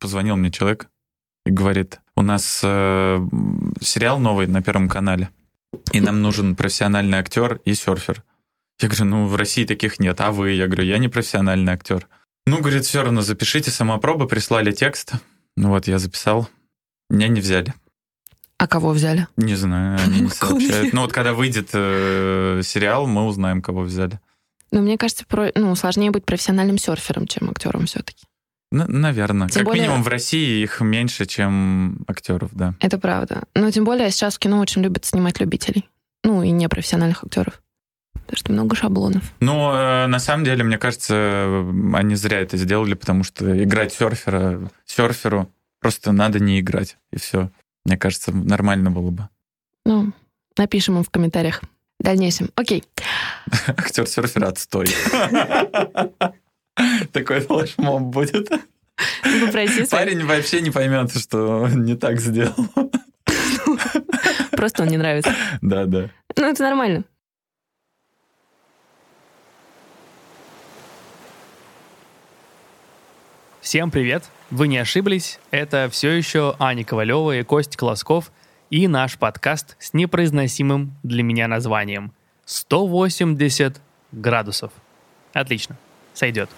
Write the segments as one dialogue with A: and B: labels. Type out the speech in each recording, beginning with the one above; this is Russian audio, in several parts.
A: позвонил мне человек и говорит, у нас э, сериал новый на Первом канале, и нам нужен профессиональный актер и серфер. Я говорю, ну, в России таких нет, а вы? Я говорю, я не профессиональный актер. Ну, говорит, все равно запишите самопробы, прислали текст. Ну вот, я записал. Меня не взяли.
B: А кого взяли?
A: Не знаю, они не сообщают. Ну вот когда выйдет э, сериал, мы узнаем, кого взяли.
B: Ну, мне кажется, про, ну, сложнее быть профессиональным серфером, чем актером все-таки.
A: Наверное. Тем как более... минимум в России их меньше, чем актеров, да.
B: Это правда. Но тем более сейчас в кино очень любят снимать любителей. Ну, и непрофессиональных актеров. Потому что много шаблонов.
A: Ну, э, на самом деле, мне кажется, они зря это сделали, потому что играть серфера, серферу просто надо не играть, и все. Мне кажется, нормально было бы.
B: Ну, напишем им в комментариях. В дальнейшем. Окей.
A: Актер серфера отстой. Такой флешмоб будет. Парень вообще не поймет, что не так сделал.
B: Просто он не нравится.
A: Да, да.
B: Ну, это нормально.
C: Всем привет! Вы не ошиблись, это все еще Аня Ковалева и Кость Колосков и наш подкаст с непроизносимым для меня названием «180 градусов». Отлично, сойдет.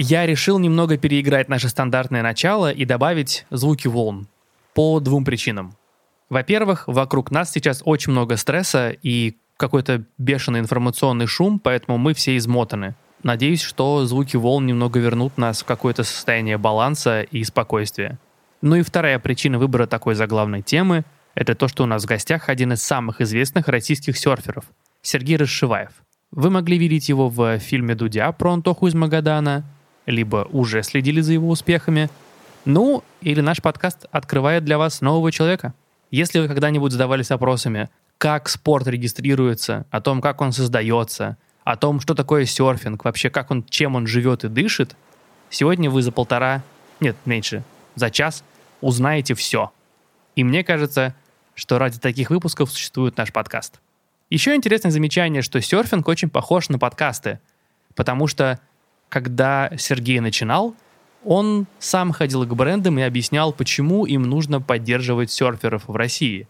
C: Я решил немного переиграть наше стандартное начало и добавить звуки волн по двум причинам. Во-первых, вокруг нас сейчас очень много стресса и какой-то бешеный информационный шум, поэтому мы все измотаны – Надеюсь, что звуки волн немного вернут нас в какое-то состояние баланса и спокойствия. Ну и вторая причина выбора такой заглавной темы – это то, что у нас в гостях один из самых известных российских серферов – Сергей Расшиваев. Вы могли видеть его в фильме «Дудя» про Антоху из Магадана, либо уже следили за его успехами. Ну, или наш подкаст открывает для вас нового человека. Если вы когда-нибудь задавались вопросами, как спорт регистрируется, о том, как он создается – о том, что такое серфинг, вообще как он, чем он живет и дышит, сегодня вы за полтора, нет, меньше, за час узнаете все. И мне кажется, что ради таких выпусков существует наш подкаст. Еще интересное замечание, что серфинг очень похож на подкасты, потому что когда Сергей начинал, он сам ходил к брендам и объяснял, почему им нужно поддерживать серферов в России.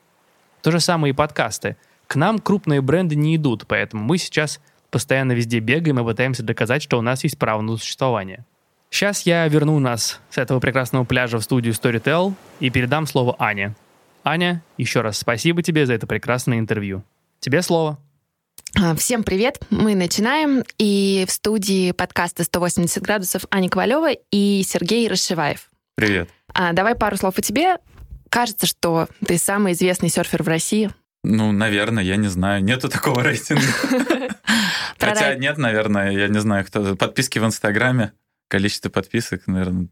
C: То же самое и подкасты. К нам крупные бренды не идут, поэтому мы сейчас постоянно везде бегаем и пытаемся доказать, что у нас есть право на существование. Сейчас я верну нас с этого прекрасного пляжа в студию Storytel и передам слово Ане. Аня, еще раз спасибо тебе за это прекрасное интервью. Тебе слово.
B: А, всем привет! Мы начинаем. И в студии подкаста «180 градусов» Аня Ковалева и Сергей Расшиваев.
A: Привет.
B: А, давай пару слов о тебе. Кажется, что ты самый известный серфер в России.
A: Ну, наверное, я не знаю. Нету такого рейтинга. Хотя нет, наверное, я не знаю, кто. Подписки в Инстаграме, количество подписок, наверное,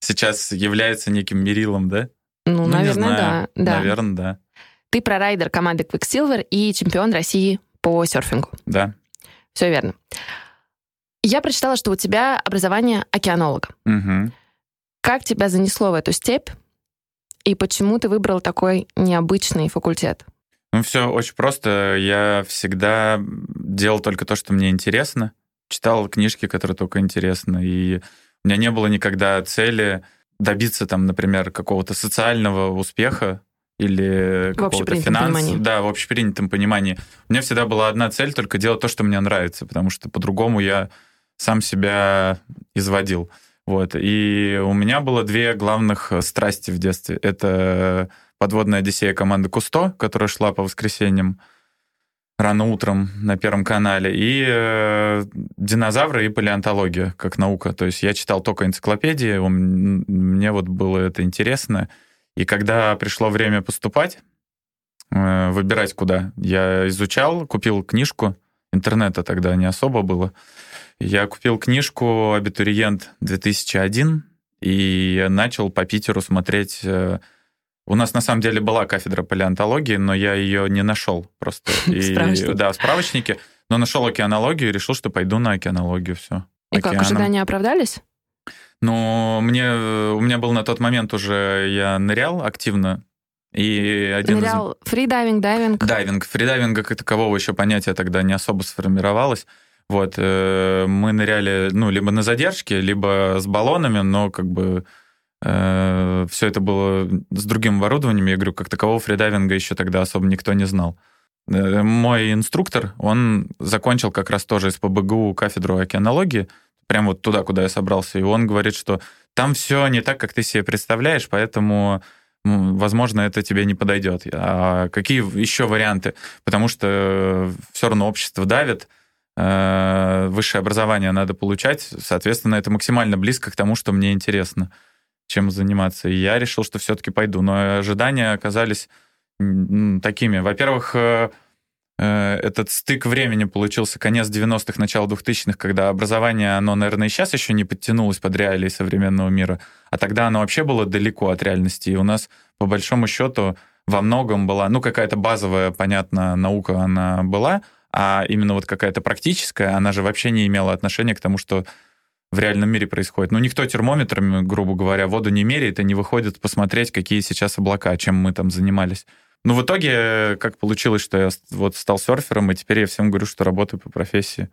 A: сейчас является неким мерилом, да?
B: Ну, ну наверное, да, да.
A: Наверное, да.
B: Ты прорайдер команды Quicksilver и чемпион России по серфингу.
A: Да.
B: Все верно. Я прочитала, что у тебя образование океанолога.
A: Угу.
B: Как тебя занесло в эту степь? И почему ты выбрал такой необычный факультет?
A: Ну, все очень просто. Я всегда делал только то, что мне интересно. Читал книжки, которые только интересны. И у меня не было никогда цели добиться, там, например, какого-то социального успеха или какого-то финанса. Да, в общепринятом понимании. У меня всегда была одна цель, только делать то, что мне нравится, потому что по-другому я сам себя изводил. Вот. И у меня было две главных страсти в детстве. Это подводная Одиссея команды Кусто, которая шла по воскресеньям рано утром на Первом канале, и э, динозавры и палеонтология как наука. То есть я читал только энциклопедии, мне вот было это интересно. И когда пришло время поступать, э, выбирать куда, я изучал, купил книжку, интернета тогда не особо было. Я купил книжку «Абитуриент 2001» и начал по Питеру смотреть э, у нас на самом деле была кафедра палеонтологии, но я ее не нашел просто.
B: И,
A: да, в справочнике. Но нашел океанологию и решил, что пойду на океанологию. Все.
B: И Океаном. как, ожидания оправдались?
A: Ну, мне, у меня был на тот момент уже, я нырял активно, и один
B: Нырял из... фридайвинг, дайвинг?
A: Дайвинг. Фридайвинга как такового еще понятия тогда не особо сформировалось. Вот, э, мы ныряли, ну, либо на задержке, либо с баллонами, но как бы Э, все это было с другим оборудованием. Я говорю, как такового фридайвинга еще тогда особо никто не знал. Э, мой инструктор, он закончил как раз тоже из ПБГУ кафедру океанологии, прямо вот туда, куда я собрался, и он говорит, что там все не так, как ты себе представляешь, поэтому возможно, это тебе не подойдет. А какие еще варианты? Потому что все равно общество давит, э, высшее образование надо получать, соответственно, это максимально близко к тому, что мне интересно, чем заниматься. И я решил, что все-таки пойду. Но ожидания оказались такими. Во-первых, э, этот стык времени получился конец 90-х, начало 2000-х, когда образование, оно, наверное, и сейчас еще не подтянулось под реалии современного мира, а тогда оно вообще было далеко от реальности. И у нас, по большому счету, во многом была, ну, какая-то базовая, понятно, наука она была, а именно вот какая-то практическая, она же вообще не имела отношения к тому, что в реальном мире происходит. Ну, никто термометрами, грубо говоря, воду не меряет и не выходит посмотреть, какие сейчас облака, чем мы там занимались. Ну, в итоге, как получилось, что я вот стал серфером, и теперь я всем говорю, что работаю по профессии.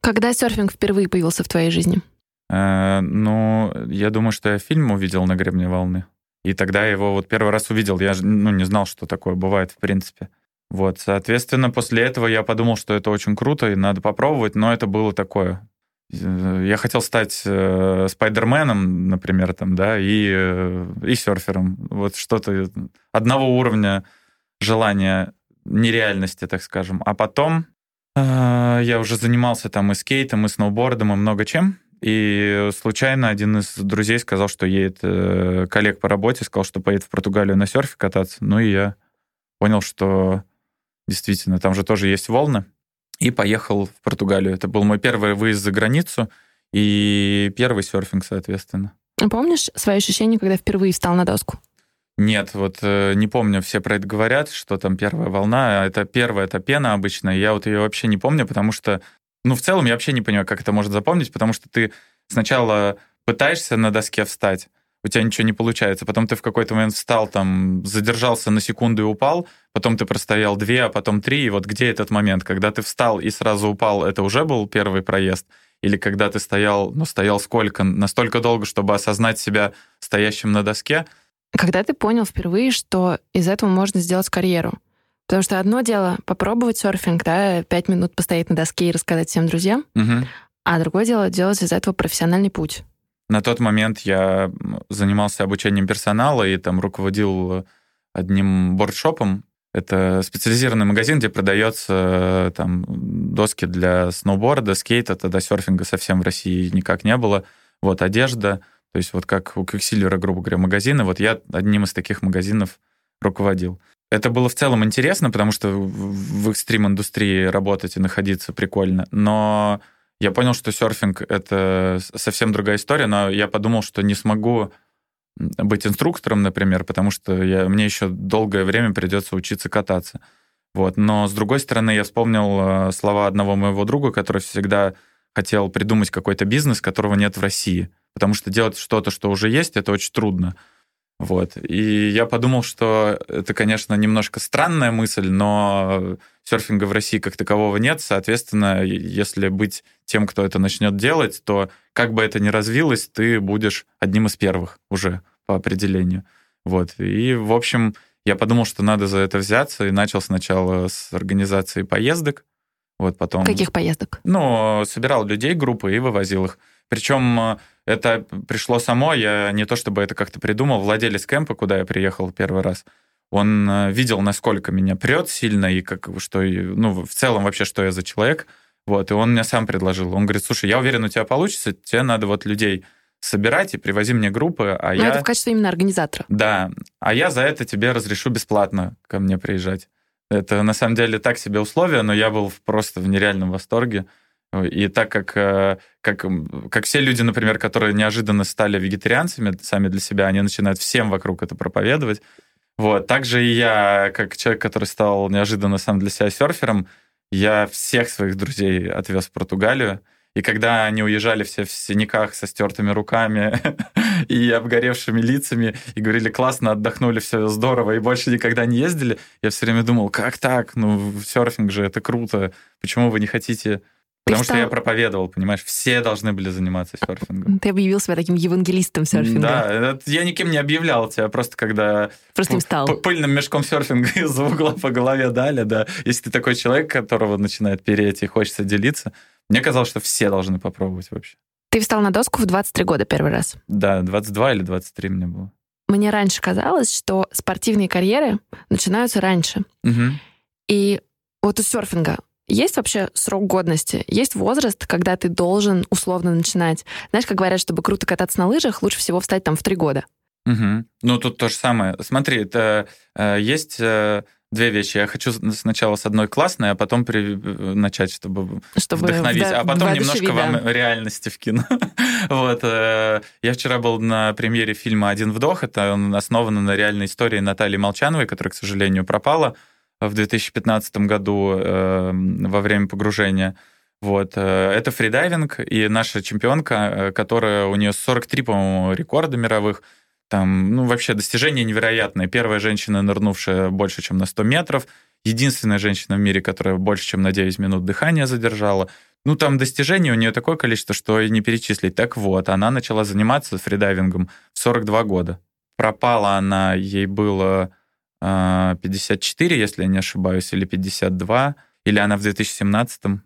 B: Когда серфинг впервые появился в твоей жизни?
A: Э, ну, я думаю, что я фильм увидел на гребне волны. И тогда я его вот первый раз увидел. Я ну, не знал, что такое бывает, в принципе. Вот, соответственно, после этого я подумал, что это очень круто и надо попробовать, но это было такое. Э, я хотел стать э, Спайдерменом, например, там, да, и, э, и серфером. Вот что-то одного уровня желания нереальности, так скажем. А потом э, я уже занимался там и скейтом, и сноубордом, и много чем. И случайно один из друзей сказал, что едет э, коллег по работе, сказал, что поедет в Португалию на серфе кататься. Ну и я понял, что действительно там же тоже есть волны. И поехал в Португалию. Это был мой первый выезд за границу и первый серфинг, соответственно.
B: Помнишь свои ощущения, когда впервые встал на доску?
A: Нет, вот э, не помню, все про это говорят, что там первая волна, а это первая, это пена обычная, я вот ее вообще не помню, потому что, ну, в целом я вообще не понимаю, как это может запомнить, потому что ты сначала пытаешься на доске встать, у тебя ничего не получается, потом ты в какой-то момент встал, там, задержался на секунду и упал, потом ты простоял две, а потом три, и вот где этот момент, когда ты встал и сразу упал, это уже был первый проезд, или когда ты стоял, ну, стоял сколько, настолько долго, чтобы осознать себя стоящим на доске,
B: когда ты понял впервые, что из этого можно сделать карьеру? Потому что одно дело попробовать серфинг, да, пять минут постоять на доске и рассказать всем друзьям, угу. а другое дело делать из этого профессиональный путь.
A: На тот момент я занимался обучением персонала и там руководил одним бордшопом. Это специализированный магазин, где продается там доски для сноуборда, скейта, тогда серфинга совсем в России никак не было. Вот одежда, то есть вот как у Quicksilver, грубо говоря, магазины, вот я одним из таких магазинов руководил. Это было в целом интересно, потому что в экстрим-индустрии работать и находиться прикольно, но я понял, что серфинг — это совсем другая история, но я подумал, что не смогу быть инструктором, например, потому что я, мне еще долгое время придется учиться кататься. Вот. Но, с другой стороны, я вспомнил э, слова одного моего друга, который всегда хотел придумать какой-то бизнес, которого нет в России — потому что делать что-то, что уже есть, это очень трудно. Вот. И я подумал, что это, конечно, немножко странная мысль, но серфинга в России как такового нет. Соответственно, если быть тем, кто это начнет делать, то как бы это ни развилось, ты будешь одним из первых уже по определению. Вот. И, в общем, я подумал, что надо за это взяться, и начал сначала с организации поездок. Вот потом...
B: Каких поездок?
A: Ну, собирал людей, группы и вывозил их. Причем это пришло само, я не то чтобы это как-то придумал, владелец кемпа, куда я приехал первый раз, он э, видел, насколько меня прет сильно и как, что, ну, в целом вообще, что я за человек, вот, и он мне сам предложил. Он говорит, слушай, я уверен, у тебя получится, тебе надо вот людей собирать и привози мне группы, а
B: Но
A: я...
B: это в качестве именно организатора.
A: Да, а я за это тебе разрешу бесплатно ко мне приезжать. Это на самом деле так себе условия, но я был просто в нереальном восторге. И так как, э, как, как все люди, например, которые неожиданно стали вегетарианцами сами для себя, они начинают всем вокруг это проповедовать. Вот. Также и я, как человек, который стал неожиданно сам для себя серфером, я всех своих друзей отвез в Португалию. И когда они уезжали все в синяках со стертыми руками и обгоревшими лицами, и говорили, классно, отдохнули, все здорово, и больше никогда не ездили, я все время думал, как так? Ну, серфинг же, это круто. Почему вы не хотите Потому стал... что я проповедовал, понимаешь, все должны были заниматься серфингом.
B: Ты объявил себя таким евангелистом серфинга.
A: Да, я никем не объявлял тебя, просто когда...
B: Просто им стал.
A: Пыльным мешком серфинга из-за угла по голове дали, да. Если ты такой человек, которого начинает переть и хочется делиться, мне казалось, что все должны попробовать вообще.
B: Ты встал на доску в 23 года первый раз.
A: Да, 22 или 23 мне было.
B: Мне раньше казалось, что спортивные карьеры начинаются раньше.
A: Угу.
B: И вот у серфинга есть вообще срок годности? Есть возраст, когда ты должен условно начинать? Знаешь, как говорят, чтобы круто кататься на лыжах, лучше всего встать там в три года.
A: Угу. Ну, тут то же самое. Смотри, это э, есть э, две вещи. Я хочу сначала с одной классной, а потом при... Э, начать, чтобы, чтобы вдохновить, а потом немножко вам реальности вкину. вот. Э, я вчера был на премьере фильма «Один вдох». Это он основан на реальной истории Натальи Молчановой, которая, к сожалению, пропала в 2015 году э, во время погружения. Вот. Э, это фридайвинг, и наша чемпионка, э, которая у нее 43, по-моему, рекорда мировых, там, ну, вообще достижение невероятное. Первая женщина, нырнувшая больше, чем на 100 метров, единственная женщина в мире, которая больше, чем на 9 минут дыхания задержала. Ну, там достижений у нее такое количество, что и не перечислить. Так вот, она начала заниматься фридайвингом в 42 года. Пропала она, ей было 54, а, если я не ошибаюсь, или 52, или она в 2017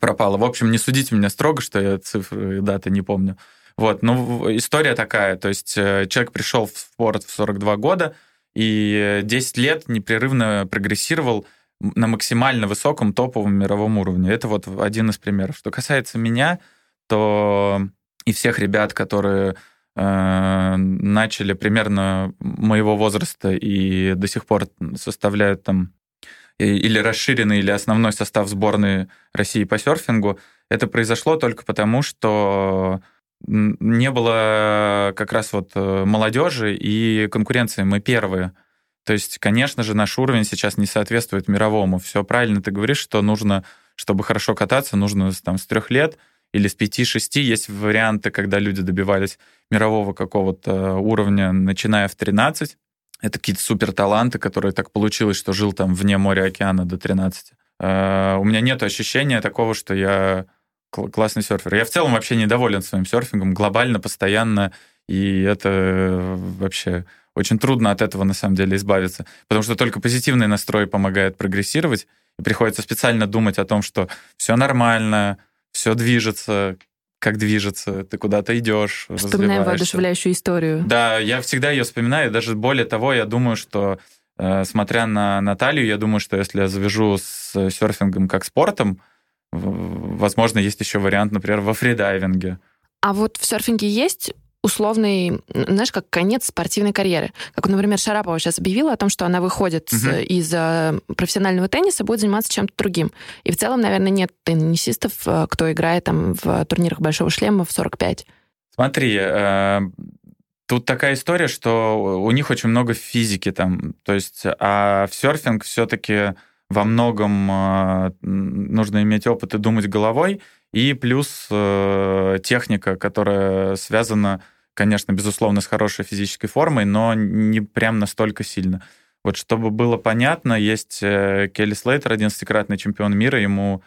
A: пропала. В общем, не судите меня строго, что я цифры и даты не помню. Вот, ну, история такая, то есть э, человек пришел в спорт в 42 года и 10 лет непрерывно прогрессировал на максимально высоком топовом мировом уровне. Это вот один из примеров. Что касается меня, то и всех ребят, которые Э, начали примерно моего возраста и до сих пор составляют там или расширенный, или основной состав сборной России по серфингу, это произошло только потому, что не было как раз вот э, молодежи и конкуренции. Мы первые. То есть, конечно же, наш уровень сейчас не соответствует мировому. Все правильно ты говоришь, что нужно, чтобы хорошо кататься, нужно там с трех лет – или с 5-6. Есть варианты, когда люди добивались мирового какого-то уровня, начиная в 13. Это какие-то супер таланты, которые так получилось, что жил там вне моря океана до 13. Uh, у меня нет ощущения такого, что я классный серфер. Я в целом вообще недоволен своим серфингом, глобально, постоянно, и это вообще очень трудно от этого на самом деле избавиться, потому что только позитивный настрой помогает прогрессировать, и приходится специально думать о том, что все нормально, все движется, как движется, ты куда-то идешь,
B: Вспоминаем воодушевляющую историю.
A: Да, я всегда ее вспоминаю, даже более того, я думаю, что, э, смотря на Наталью, я думаю, что если я завяжу с серфингом как спортом, возможно, есть еще вариант, например, во фридайвинге.
B: А вот в серфинге есть условный, знаешь, как конец спортивной карьеры. Как, например, Шарапова сейчас объявила о том, что она выходит угу. из э, профессионального тенниса, будет заниматься чем-то другим. И в целом, наверное, нет теннисистов, э, кто играет там в турнирах Большого шлема в 45.
A: Смотри, э, тут такая история, что у них очень много физики там. То есть, а в серфинг все-таки во многом нужно иметь опыт и думать головой, и плюс техника, которая связана конечно, безусловно, с хорошей физической формой, но не прям настолько сильно. Вот чтобы было понятно, есть э, Келли Слейтер, 11-кратный чемпион мира, ему,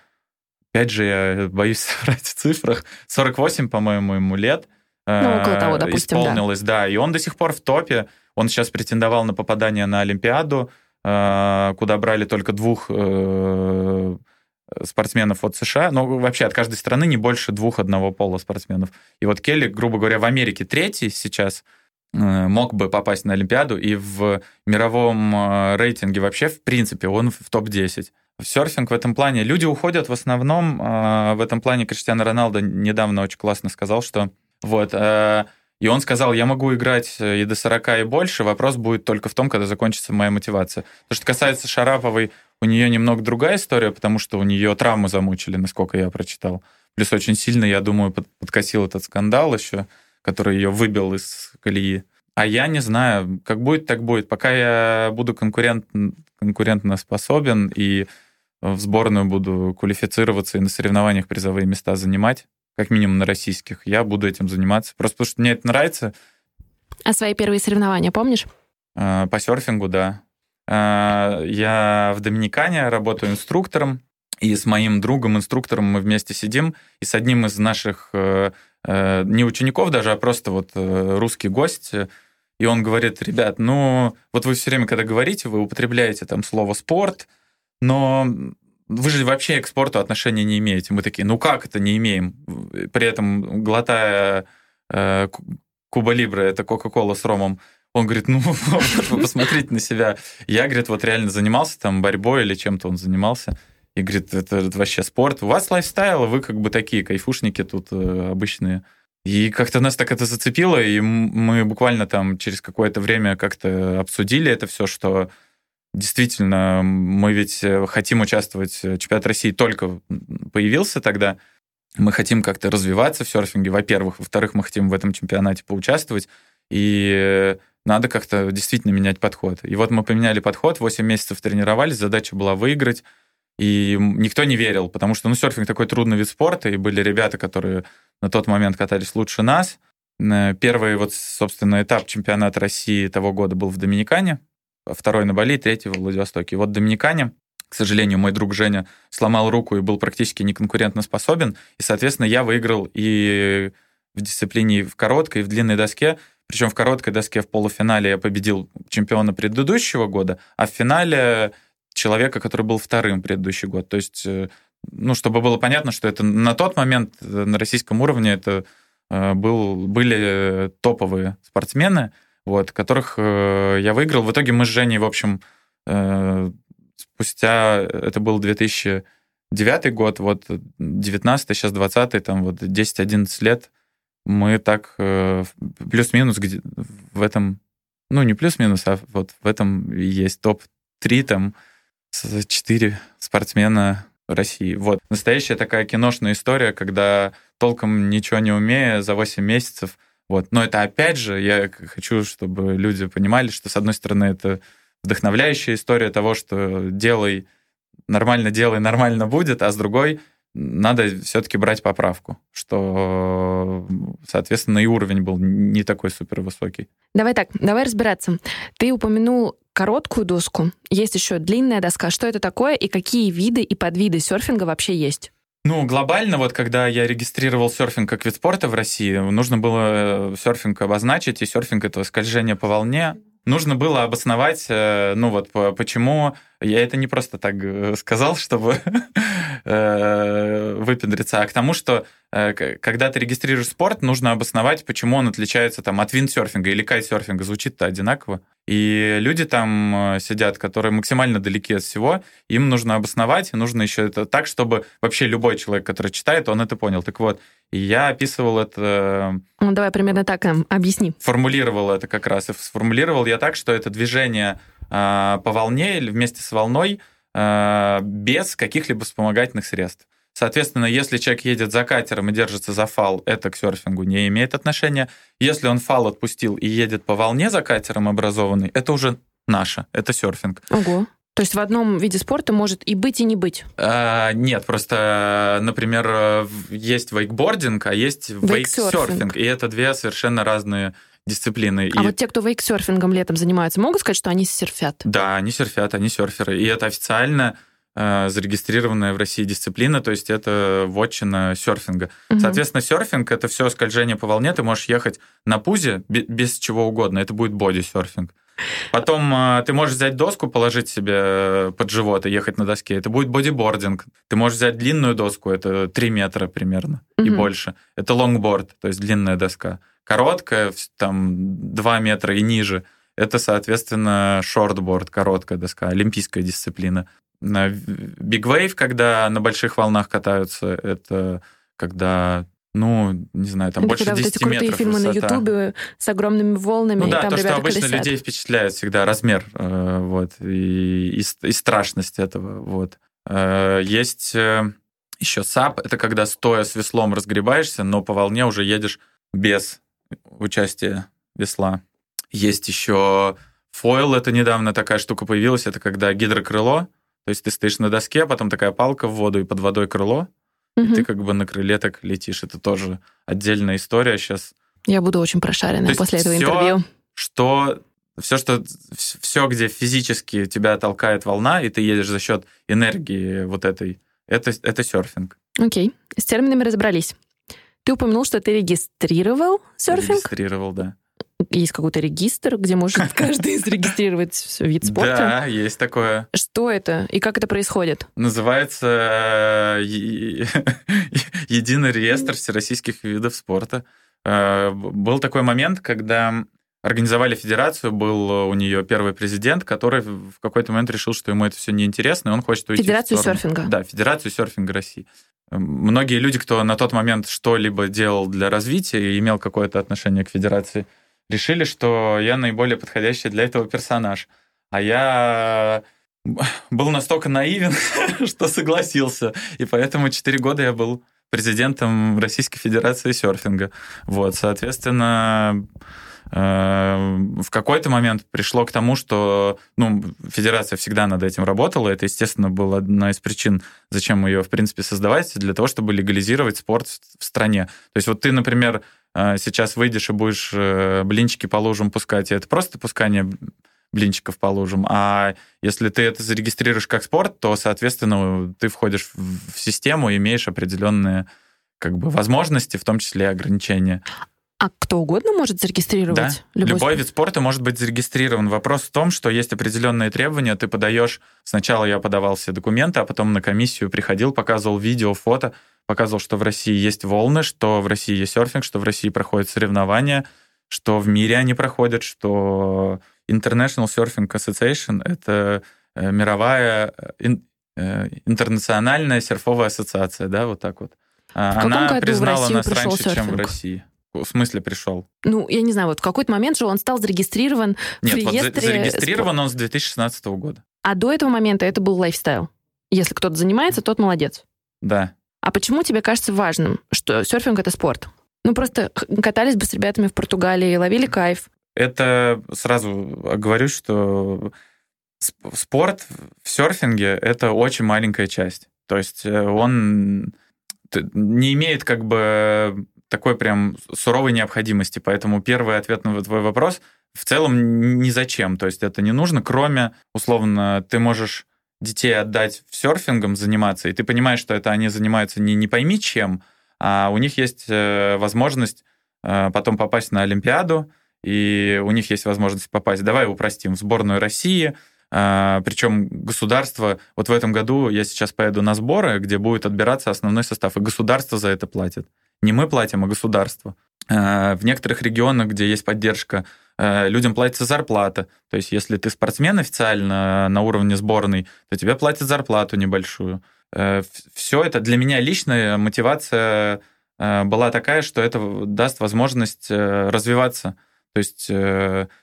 A: опять же, я боюсь соврать в цифрах, 48, по-моему, ему лет.
B: Э, ну, около того, допустим,
A: Исполнилось, да. да. И он до сих пор в топе. Он сейчас претендовал на попадание на Олимпиаду, э, куда брали только двух спортсменов от США, но вообще от каждой страны не больше двух одного пола спортсменов. И вот Келли, грубо говоря, в Америке третий сейчас, э, мог бы попасть на Олимпиаду, и в мировом э, рейтинге вообще, в принципе, он в топ-10. Серфинг в этом плане. Люди уходят в основном, э, в этом плане Криштиану Роналдо недавно очень классно сказал, что вот, и он сказал, я могу играть и до 40 и больше, вопрос будет только в том, когда закончится моя мотивация. То, что касается Шараповой, у нее немного другая история, потому что у нее травму замучили, насколько я прочитал. Плюс очень сильно, я думаю, подкосил этот скандал еще, который ее выбил из колеи. А я не знаю, как будет, так будет. Пока я буду конкурент, конкурентно способен и в сборную буду квалифицироваться и на соревнованиях призовые места занимать, как минимум на российских, я буду этим заниматься. Просто потому что мне это нравится.
B: А свои первые соревнования помнишь?
A: А, по серфингу, да. А, я в Доминикане работаю инструктором. И с моим другом, инструктором мы вместе сидим, и с одним из наших э, э, не учеников даже, а просто вот э, русский гость, и он говорит, ребят, ну, вот вы все время, когда говорите, вы употребляете там слово «спорт», но вы же вообще к спорту отношения не имеете. Мы такие, ну как это не имеем? При этом глотая э, Куба Либра, это Кока-Кола с ромом, он говорит, ну, посмотрите на себя. Я, говорит, вот реально занимался там борьбой или чем-то он занимался. И говорит, это, это вообще спорт. У вас лайфстайл, а вы как бы такие кайфушники тут э, обычные. И как-то нас так это зацепило, и мы буквально там через какое-то время как-то обсудили это все, что действительно мы ведь э, хотим участвовать, э, чемпионат России только появился тогда, мы хотим как-то развиваться в серфинге, во-первых, во-вторых, мы хотим в этом чемпионате поучаствовать, и надо как-то действительно менять подход. И вот мы поменяли подход, 8 месяцев тренировались, задача была выиграть, и никто не верил, потому что, ну, серфинг такой трудный вид спорта, и были ребята, которые на тот момент катались лучше нас. Э, первый вот, собственно, этап чемпионата России того года был в Доминикане, второй на Бали, третий в Владивостоке. И вот в Доминикане, к сожалению, мой друг Женя сломал руку и был практически неконкурентно способен, и, соответственно, я выиграл и в дисциплине в короткой, и в длинной доске, причем в короткой доске в полуфинале я победил чемпиона предыдущего года, а в финале человека, который был вторым предыдущий год. То есть, э, ну, чтобы было понятно, что это на тот момент э, на российском уровне это э, был, были топовые спортсмены, вот, которых я выиграл. В итоге мы с Женей, в общем, спустя, это был 2009 год, вот 19 сейчас 20 там вот 10-11 лет, мы так плюс-минус в этом, ну не плюс-минус, а вот в этом есть топ-3 там четыре спортсмена России. Вот. Настоящая такая киношная история, когда толком ничего не умея за 8 месяцев. Вот. Но это опять же, я хочу, чтобы люди понимали, что с одной стороны это вдохновляющая история того, что делай, нормально делай, нормально будет, а с другой надо все-таки брать поправку, что, соответственно, и уровень был не такой супер высокий.
B: Давай так, давай разбираться. Ты упомянул короткую доску, есть еще длинная доска. Что это такое и какие виды и подвиды серфинга вообще есть?
A: Ну, глобально, вот когда я регистрировал серфинг как вид спорта в России, нужно было э, серфинг обозначить, и серфинг — это скольжение по волне. Нужно было обосновать, э, ну вот, почему я это не просто так э, сказал, чтобы выпендриться, а к тому, что Э, когда ты регистрируешь спорт, нужно обосновать, почему он отличается там, от виндсерфинга или кайтсерфинга. Звучит-то одинаково. И люди там э, сидят, которые максимально далеки от всего, им нужно обосновать, нужно еще это так, чтобы вообще любой человек, который читает, он это понял. Так вот, я описывал это...
B: Ну, давай примерно так нам объясни.
A: Формулировал это как раз. И сформулировал я так, что это движение э, по волне или вместе с волной э, без каких-либо вспомогательных средств. Соответственно, если человек едет за катером и держится за фал, это к серфингу не имеет отношения. Если он фал отпустил и едет по волне за катером образованный, это уже наше, это серфинг.
B: Ого. То есть в одном виде спорта может и быть, и не быть?
A: А, нет, просто, например, есть вейкбординг, а есть вейксерфинг, и это две совершенно разные дисциплины.
B: А
A: и...
B: вот те, кто вейксерфингом летом занимаются, могут сказать, что они серфят?
A: Да, они серфят, они серферы. И это официально Э, зарегистрированная в России дисциплина, то есть это вотчина серфинга. Угу. Соответственно, серфинг это все скольжение по волне, ты можешь ехать на пузе без чего угодно, это будет боди-серфинг. Потом э, ты можешь взять доску, положить себе под живот и ехать на доске. Это будет бодибординг. Ты можешь взять длинную доску, это 3 метра примерно угу. и больше. Это лонгборд, то есть длинная доска. Короткая, там 2 метра и ниже. Это, соответственно, шортборд, короткая доска, олимпийская дисциплина. Wave, когда на больших волнах катаются, это когда ну, не знаю, там это больше когда 10 вот эти крутые
B: метров фильмы
A: высота.
B: на Ютубе с огромными волнами,
A: ну, да,
B: там
A: то, что обычно
B: колесят.
A: людей впечатляет всегда размер, э, вот, и, и, и страшность этого, вот. Э, есть э, еще САП, это когда стоя с веслом разгребаешься, но по волне уже едешь без участия весла. Есть еще фойл, это недавно такая штука появилась, это когда гидрокрыло, то есть ты стоишь на доске, а потом такая палка в воду и под водой крыло, угу. и ты как бы на крыле так летишь. Это тоже отдельная история сейчас.
B: Я буду очень прошаренная после этого все, интервью.
A: Что все, что все, где физически тебя толкает волна, и ты едешь за счет энергии вот этой это, это серфинг.
B: Окей, с терминами разобрались. Ты упомянул, что ты регистрировал серфинг?
A: Регистрировал, да.
B: Есть какой-то регистр, где может каждый зарегистрировать вид спорта?
A: Да, есть такое.
B: Что это и как это происходит?
A: Называется э, Единый реестр всероссийских видов спорта. Э, был такой момент, когда организовали федерацию, был у нее первый президент, который в какой-то момент решил, что ему это все неинтересно, и он хочет уйти
B: Федерацию серфинга.
A: Да, Федерацию серфинга России. Многие люди, кто на тот момент что-либо делал для развития и имел какое-то отношение к федерации, решили, что я наиболее подходящий для этого персонаж. А я был настолько наивен, что согласился. И поэтому 4 года я был президентом Российской Федерации серфинга. Вот, соответственно, э, в какой-то момент пришло к тому, что ну, федерация всегда над этим работала. Это, естественно, была одна из причин, зачем ее, в принципе, создавать, для того, чтобы легализировать спорт в стране. То есть вот ты, например, э, сейчас выйдешь и будешь э, блинчики по лужам пускать, и это просто пускание блинчиков по лужам. А если ты это зарегистрируешь как спорт, то, соответственно, ты входишь в систему имеешь определенные как бы возможности, в том числе и ограничения.
B: А кто угодно может зарегистрировать? Да.
A: Любой, Любой спорт? вид спорта может быть зарегистрирован. Вопрос в том, что есть определенные требования. Ты подаешь... Сначала я подавал все документы, а потом на комиссию приходил, показывал видео, фото, показывал, что в России есть волны, что в России есть серфинг, что в России проходят соревнования, что в мире они проходят, что International Surfing Association — это э, мировая э, э, интернациональная серфовая ассоциация, да, вот так вот.
B: А, в Она признала нас раньше, серфинг?
A: чем в России. В смысле пришел?
B: Ну, я не знаю, вот в какой-то момент же он стал зарегистрирован
A: Нет,
B: в реестре...
A: вот зарегистрирован он с 2016 года.
B: А до этого момента это был лайфстайл? Если кто-то занимается, тот молодец.
A: Да.
B: А почему тебе кажется важным, что серфинг — это спорт? Ну, просто катались бы с ребятами в Португалии, ловили кайф.
A: Это сразу говорю, что спорт в серфинге — это очень маленькая часть. То есть э, он не имеет как бы такой прям суровой необходимости. Поэтому первый ответ на твой вопрос в целом ни зачем. То есть это не нужно, кроме, условно, ты можешь детей отдать в серфингом заниматься, и ты понимаешь, что это они занимаются не, не пойми чем, а у них есть э, возможность э, потом попасть на Олимпиаду, и у них есть возможность попасть, давай упростим, в сборную России, э, причем государство, вот в этом году я сейчас поеду на сборы, где будет отбираться основной состав, и государство за это платит. Не мы платим, а государство. В некоторых регионах, где есть поддержка, людям платится зарплата. То есть если ты спортсмен официально на уровне сборной, то тебе платят зарплату небольшую. Э, Все это для меня личная мотивация э, была такая, что это даст возможность э, развиваться. То есть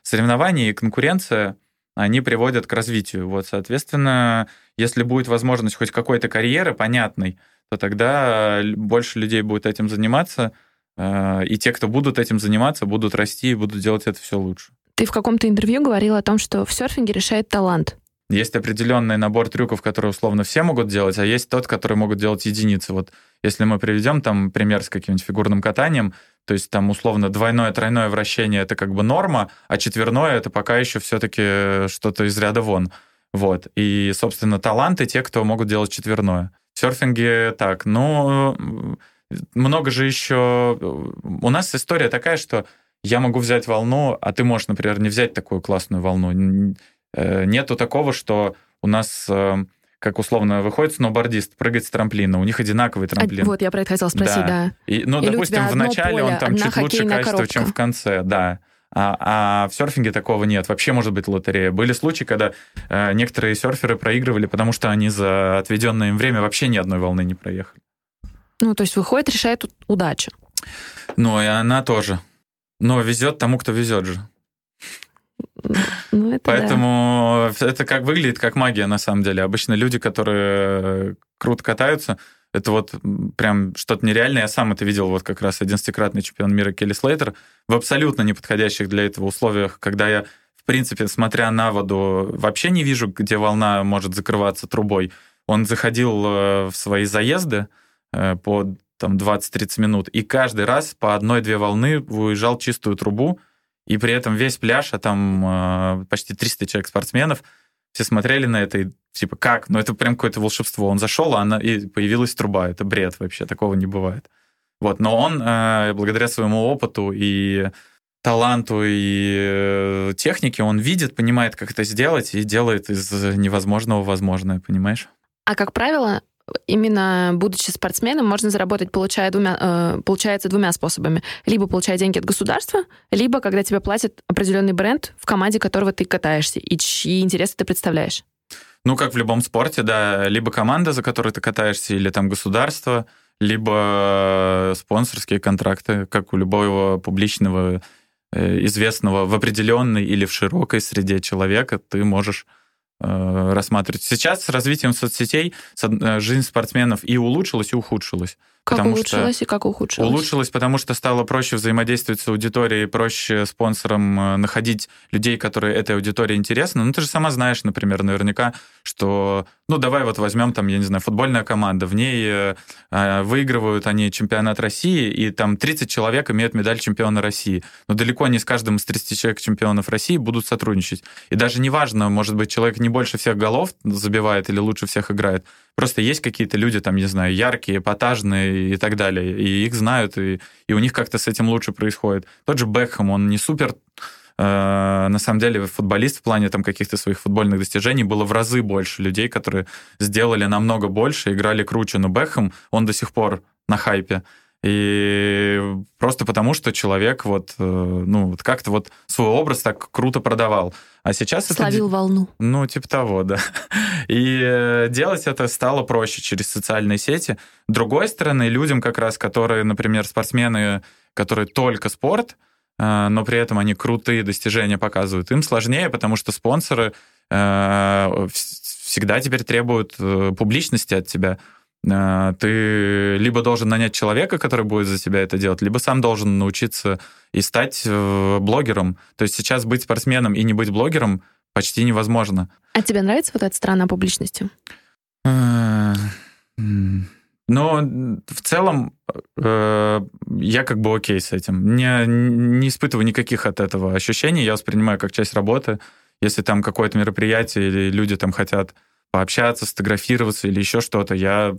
A: соревнования и конкуренция, они приводят к развитию. Вот, соответственно, если будет возможность хоть какой-то карьеры понятной, то тогда больше людей будет этим заниматься, и те, кто будут этим заниматься, будут расти и будут делать это все лучше.
B: Ты в каком-то интервью говорил о том, что в серфинге решает талант.
A: Есть определенный набор трюков, которые условно все могут делать, а есть тот, который могут делать единицы. Вот если мы приведем там пример с каким-нибудь фигурным катанием, то есть там условно двойное, тройное вращение это как бы норма, а четверное это пока еще все-таки что-то из ряда вон. Вот. И, собственно, таланты те, кто могут делать четверное. В серфинге так. Ну, много же еще... У нас история такая, что я могу взять волну, а ты можешь, например, не взять такую классную волну. Э, нету такого, что у нас э, как условно выходит сноубордист, прыгает с трамплина, у них одинаковый трамплин.
B: А, вот, я про это хотела спросить, да. да.
A: И, ну, Или допустим, в начале поле, он там чуть лучше качество, коробка. чем в конце, да. А, а в серфинге такого нет. Вообще может быть лотерея. Были случаи, когда э, некоторые серферы проигрывали, потому что они за отведенное им время вообще ни одной волны не проехали.
B: Ну, то есть выходит, решает удача.
A: Ну, и она тоже. Но везет тому, кто везет же.
B: Ну, это
A: Поэтому да. это как выглядит как магия на самом деле. Обычно люди, которые круто катаются, это вот прям что-то нереальное. Я сам это видел, вот как раз 11-кратный чемпион мира Келли Слейтер в абсолютно неподходящих для этого условиях, когда я, в принципе, смотря на воду, вообще не вижу, где волна может закрываться трубой. Он заходил э, в свои заезды э, по там 20-30 минут, и каждый раз по одной-две волны выезжал чистую трубу, и при этом весь пляж, а там э, почти 300 человек спортсменов, все смотрели на это и типа, как? Ну, это прям какое-то волшебство. Он зашел, а она, и появилась труба. Это бред вообще, такого не бывает. Вот, но он, э, благодаря своему опыту и таланту и э, технике, он видит, понимает, как это сделать, и делает из невозможного возможное, понимаешь?
B: А как правило, именно будучи спортсменом, можно заработать, получая двумя, э, получается, двумя способами. Либо получая деньги от государства, либо когда тебе платит определенный бренд, в команде которого ты катаешься, и чьи интересы ты представляешь.
A: Ну, как в любом спорте, да, либо команда, за которой ты катаешься, или там государство, либо спонсорские контракты, как у любого публичного э, известного в определенной или в широкой среде человека, ты можешь Э, рассматривать. Сейчас с развитием соцсетей э, жизнь спортсменов и улучшилась, и ухудшилась.
B: Как потому улучшилось что... и как ухудшилось?
A: Улучшилось, потому что стало проще взаимодействовать с аудиторией, проще спонсорам э, находить людей, которые этой аудитории интересны. Ну, ты же сама знаешь, например, наверняка, что, ну, давай вот возьмем там, я не знаю, футбольная команда, в ней э, выигрывают они чемпионат России, и там 30 человек имеют медаль чемпиона России. Но далеко не с каждым из 30 человек чемпионов России будут сотрудничать. И даже неважно, может быть, человек не больше всех голов забивает или лучше всех играет, Просто есть какие-то люди, там, не знаю, яркие, эпатажные и так далее, и их знают, и, и у них как-то с этим лучше происходит. Тот же Бекхэм, он не супер э, на самом деле футболист в плане там каких-то своих футбольных достижений было в разы больше людей, которые сделали намного больше, играли круче, но Бекхэм, он до сих пор на хайпе. И просто потому, что человек вот, э, ну, вот как-то вот свой образ так круто продавал. А сейчас
B: Словил
A: это...
B: волну.
A: Ну, типа того, да. И э, делать это стало проще через социальные сети. С другой стороны, людям как раз, которые, например, спортсмены, которые только спорт, э, но при этом они крутые достижения показывают, им сложнее, потому что спонсоры всегда теперь требуют публичности от тебя. А, ты либо должен нанять человека, который будет за тебя это делать, либо сам должен научиться и стать э, блогером. То есть сейчас быть спортсменом и не быть блогером почти невозможно.
B: А тебе нравится вот эта сторона публичности?
A: А, но в целом э, я как бы окей с этим. Не, не испытываю никаких от этого ощущений. Я воспринимаю как часть работы. Если там какое-то мероприятие или люди там хотят пообщаться, сфотографироваться или еще что-то, я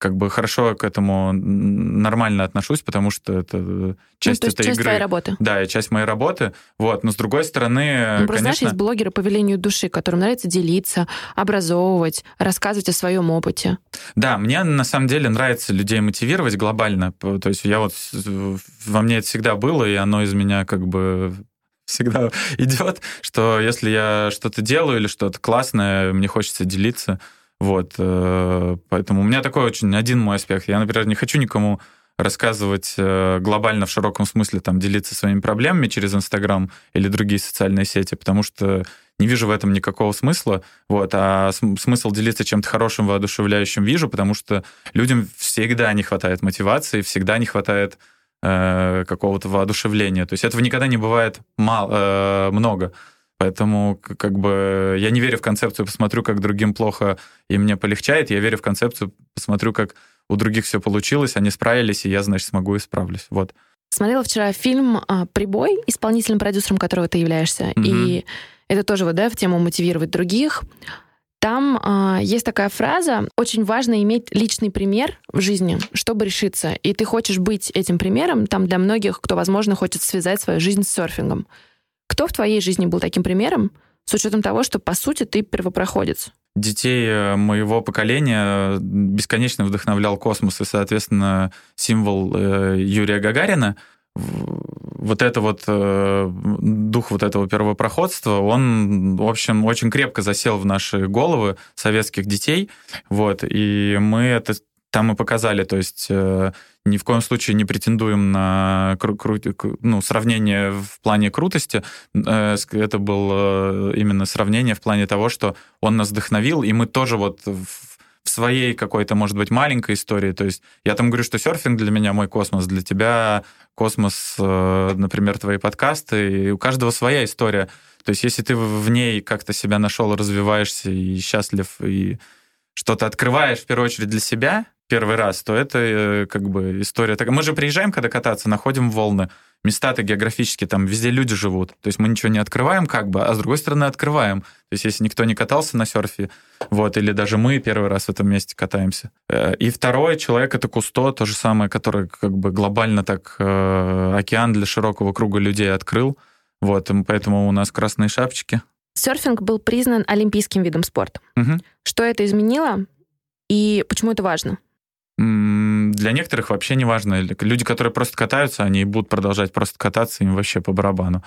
A: как бы хорошо к этому нормально отношусь, потому что это часть ну,
B: этой часть
A: игры.
B: твоей работы.
A: Да, и часть моей работы. Вот, но с другой стороны,
B: ну, просто, знаешь, есть блогеры по велению души, которым нравится делиться, образовывать, рассказывать о своем опыте.
A: Да, мне на самом деле нравится людей мотивировать глобально. То есть я вот во мне это всегда было, и оно из меня как бы всегда идет, что если я что-то делаю или что-то классное, мне хочется делиться. Вот, э, поэтому у меня такой очень один мой аспект. Я, например, не хочу никому рассказывать э, глобально в широком смысле, там, делиться своими проблемами через Инстаграм или другие социальные сети, потому что не вижу в этом никакого смысла. Вот, а смысл делиться чем-то хорошим, воодушевляющим вижу, потому что людям всегда не хватает мотивации, всегда не хватает э, какого-то воодушевления. То есть этого никогда не бывает мало, э, много. Поэтому как бы я не верю в концепцию «посмотрю, как другим плохо, и мне полегчает». Я верю в концепцию «посмотрю, как у других все получилось, они справились, и я, значит, смогу и справлюсь». Вот.
B: Смотрела вчера фильм а, «Прибой», исполнительным продюсером которого ты являешься. Mm-hmm. И это тоже вот, да, в тему мотивировать других. Там э, есть такая фраза: очень важно иметь личный пример в жизни, чтобы решиться. И ты хочешь быть этим примером. Там для многих, кто, возможно, хочет связать свою жизнь с серфингом. Кто в твоей жизни был таким примером, с учетом того, что, по сути, ты первопроходец?
A: Детей э, моего поколения бесконечно вдохновлял космос, и, соответственно, символ э, Юрия Гагарина вот это вот э, дух вот этого первопроходства, он, в общем, очень крепко засел в наши головы советских детей, вот, и мы это там и показали, то есть э, ни в коем случае не претендуем на кру- кру- ну, сравнение в плане крутости. Э, это было именно сравнение в плане того, что он нас вдохновил, и мы тоже вот в, в своей какой-то, может быть, маленькой истории. То есть я там говорю, что серфинг для меня мой космос, для тебя космос, э, например, твои подкасты, и у каждого своя история. То есть если ты в ней как-то себя нашел, развиваешься и счастлив, и что-то открываешь в первую очередь для себя, первый раз, то это э, как бы история. Так, мы же приезжаем, когда кататься, находим волны. места-то географически, там везде люди живут. То есть мы ничего не открываем как бы, а с другой стороны открываем. То есть если никто не катался на серфе, вот, или даже мы первый раз в этом месте катаемся. Э, и второй человек — это Кусто, то же самое, который как бы глобально так э, океан для широкого круга людей открыл. Вот, поэтому у нас красные шапочки.
B: Серфинг был признан олимпийским видом спорта.
A: Угу.
B: Что это изменило и почему это важно?
A: Для некоторых вообще не важно. Люди, которые просто катаются, они будут продолжать просто кататься, им вообще по барабану.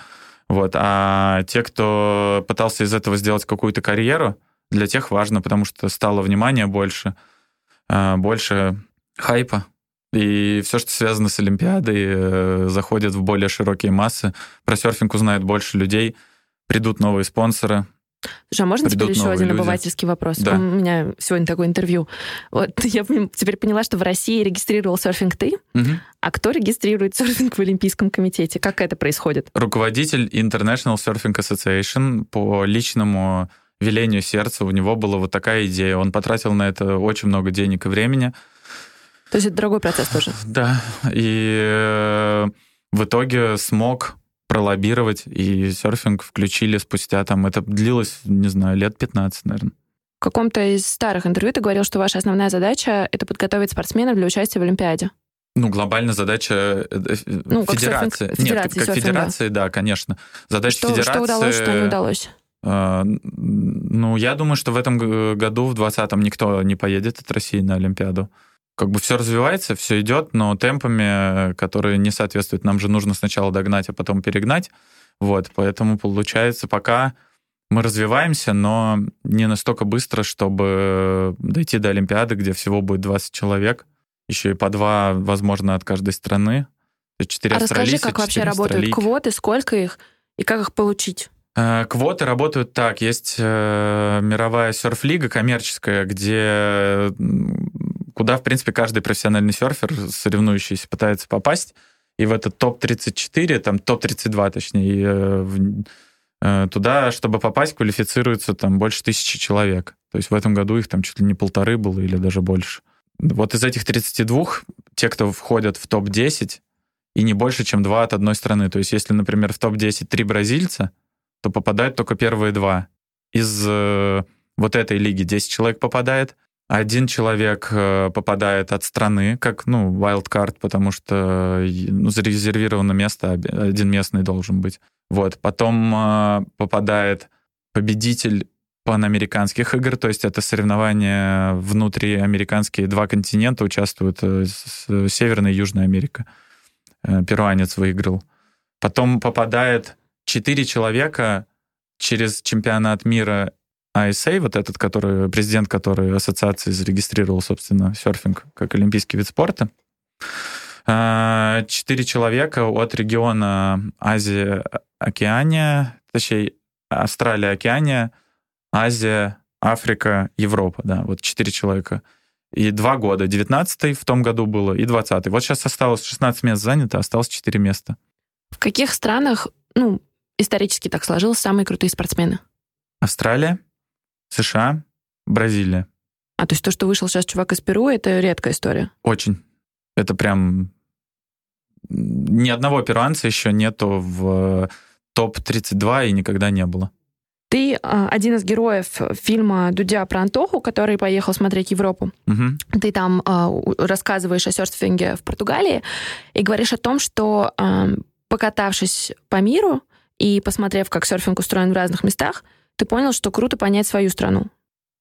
A: Вот. А те, кто пытался из этого сделать какую-то карьеру, для тех важно, потому что стало внимания больше, а, больше хайпа. И все, что связано с Олимпиадой, э, заходит в более широкие массы. Про серфинг узнает больше людей, придут новые спонсоры,
B: Слушай, а можно теперь еще один люди? обывательский вопрос?
A: Да.
B: У меня сегодня такое интервью. Вот я теперь поняла, что в России регистрировал серфинг ты,
A: угу.
B: а кто регистрирует серфинг в Олимпийском комитете? Как это происходит?
A: Руководитель International Surfing Association по личному велению сердца, у него была вот такая идея. Он потратил на это очень много денег и времени.
B: То есть это дорогой процесс тоже?
A: Да. И э, в итоге смог пролоббировать, и серфинг включили спустя там, это длилось, не знаю, лет 15, наверное.
B: В каком-то из старых интервью ты говорил, что ваша основная задача — это подготовить спортсменов для участия в Олимпиаде.
A: Ну, глобально задача э, э, ну, федерации. Как
B: Нет,
A: как, федерации, да, конечно. Задача
B: что,
A: федерации...
B: Что удалось, что не удалось?
A: Э, ну, я думаю, что в этом году, в 2020-м, никто не поедет от России на Олимпиаду как бы все развивается, все идет, но темпами, которые не соответствуют. Нам же нужно сначала догнать, а потом перегнать. Вот, поэтому получается, пока мы развиваемся, но не настолько быстро, чтобы дойти до Олимпиады, где всего будет 20 человек, еще и по два, возможно, от каждой страны.
B: Четыре а расскажи, как вообще работают квоты, сколько их и как их получить?
A: Э, квоты работают так. Есть э, мировая серф-лига коммерческая, где куда, в принципе, каждый профессиональный серфер, соревнующийся, пытается попасть. И в этот топ-34, там топ-32, точнее, э, э, туда, чтобы попасть, квалифицируется там больше тысячи человек. То есть в этом году их там чуть ли не полторы было или даже больше. Вот из этих 32 те, кто входят в топ-10, и не больше, чем два от одной страны. То есть если, например, в топ-10 три бразильца, то попадают только первые два. Из э, вот этой лиги 10 человек попадает, один человек э, попадает от страны, как, ну, wildcard, потому что ну, зарезервировано место, один местный должен быть. Вот. Потом э, попадает победитель панамериканских игр, то есть это соревнования внутри американские, два континента участвуют, э, Северная и Южная Америка. Перуанец выиграл. Потом попадает четыре человека через чемпионат мира ISA, вот этот, который, президент, который ассоциации зарегистрировал, собственно, серфинг как олимпийский вид спорта. А, четыре человека от региона Азия, Океания, точнее, Австралия, Океания, Азия, Африка, Европа, да, вот четыре человека. И два года, 19-й в том году было, и 20-й. Вот сейчас осталось 16 мест занято, осталось 4 места.
B: В каких странах, ну, исторически так сложилось, самые крутые спортсмены?
A: Австралия, США, Бразилия.
B: А то есть то, что вышел сейчас чувак из Перу, это редкая история?
A: Очень. Это прям... Ни одного перуанца еще нету в топ-32 и никогда не было.
B: Ты а, один из героев фильма Дудя про Антоху, который поехал смотреть Европу.
A: Угу.
B: Ты там а, рассказываешь о серфинге в Португалии и говоришь о том, что а, покатавшись по миру и посмотрев, как серфинг устроен в разных местах, ты понял, что круто понять свою страну.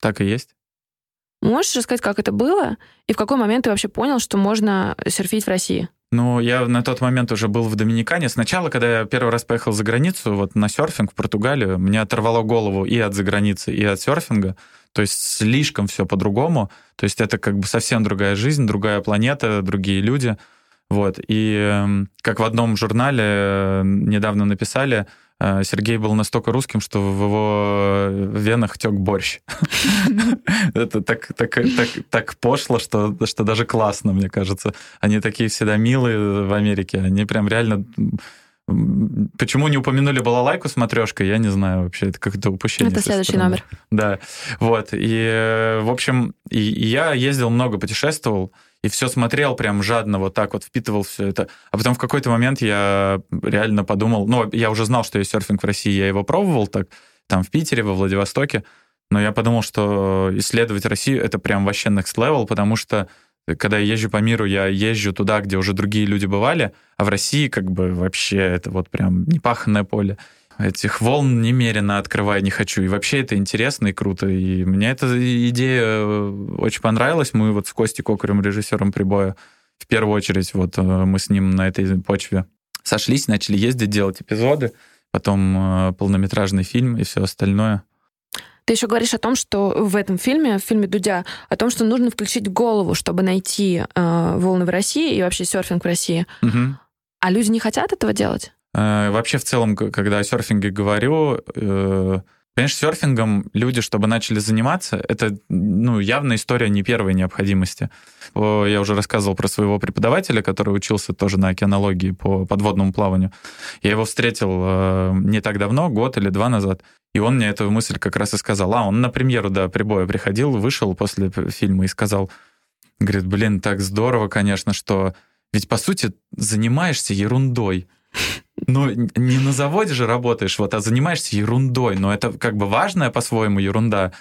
A: Так и есть.
B: Можешь рассказать, как это было, и в какой момент ты вообще понял, что можно серфить в России?
A: Ну, я на тот момент уже был в Доминикане. Сначала, когда я первый раз поехал за границу, вот на серфинг в Португалию, мне оторвало голову и от заграницы, и от серфинга. То есть слишком все по-другому. То есть это как бы совсем другая жизнь, другая планета, другие люди. Вот. И эм, как в одном журнале э, недавно написали, Сергей был настолько русским, что в его венах тек борщ. Это так, пошло, что, что даже классно, мне кажется. Они такие всегда милые в Америке. Они прям реально Почему не упомянули балалайку с матрешкой, я не знаю вообще, это как-то упущение.
B: Это следующий стороны. номер.
A: Да, вот, и, в общем, и, и я ездил много, путешествовал, и все смотрел прям жадно, вот так вот впитывал все это. А потом в какой-то момент я реально подумал, ну, я уже знал, что есть серфинг в России, я его пробовал так, там в Питере, во Владивостоке, но я подумал, что исследовать Россию — это прям вообще next level, потому что когда я езжу по миру, я езжу туда, где уже другие люди бывали, а в России как бы вообще это вот прям непаханное поле. Этих волн немерено открываю не хочу. И вообще это интересно и круто. И мне эта идея э, очень понравилась. Мы вот с Костей Кокарем, режиссером прибоя, в первую очередь, вот э, мы с ним на этой почве сошлись, начали ездить, делать эпизоды, потом э, полнометражный фильм и все остальное.
B: Ты еще говоришь о том, что в этом фильме, в фильме Дудя, о том, что нужно включить голову, чтобы найти э, волны в России и вообще серфинг в России. Угу. А люди не хотят этого делать?
A: Э, вообще, в целом, когда о серфинге говорю, э, Конечно, серфингом люди, чтобы начали заниматься, это ну, явно история не первой необходимости. Я уже рассказывал про своего преподавателя, который учился тоже на океанологии по подводному плаванию. Я его встретил э, не так давно, год или два назад, и он мне эту мысль как раз и сказал. А, он на премьеру, да, прибоя приходил, вышел после фильма и сказал, говорит, блин, так здорово, конечно, что ведь, по сути, занимаешься ерундой. Ну, не на заводе же работаешь, вот, а занимаешься ерундой. Но это как бы важная по-своему ерунда.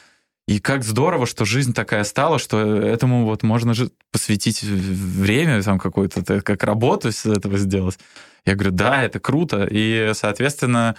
A: И как здорово, что жизнь такая стала, что этому вот можно же посвятить время, там какую-то, как работу с этого сделать. Я говорю, да, это круто. И, соответственно,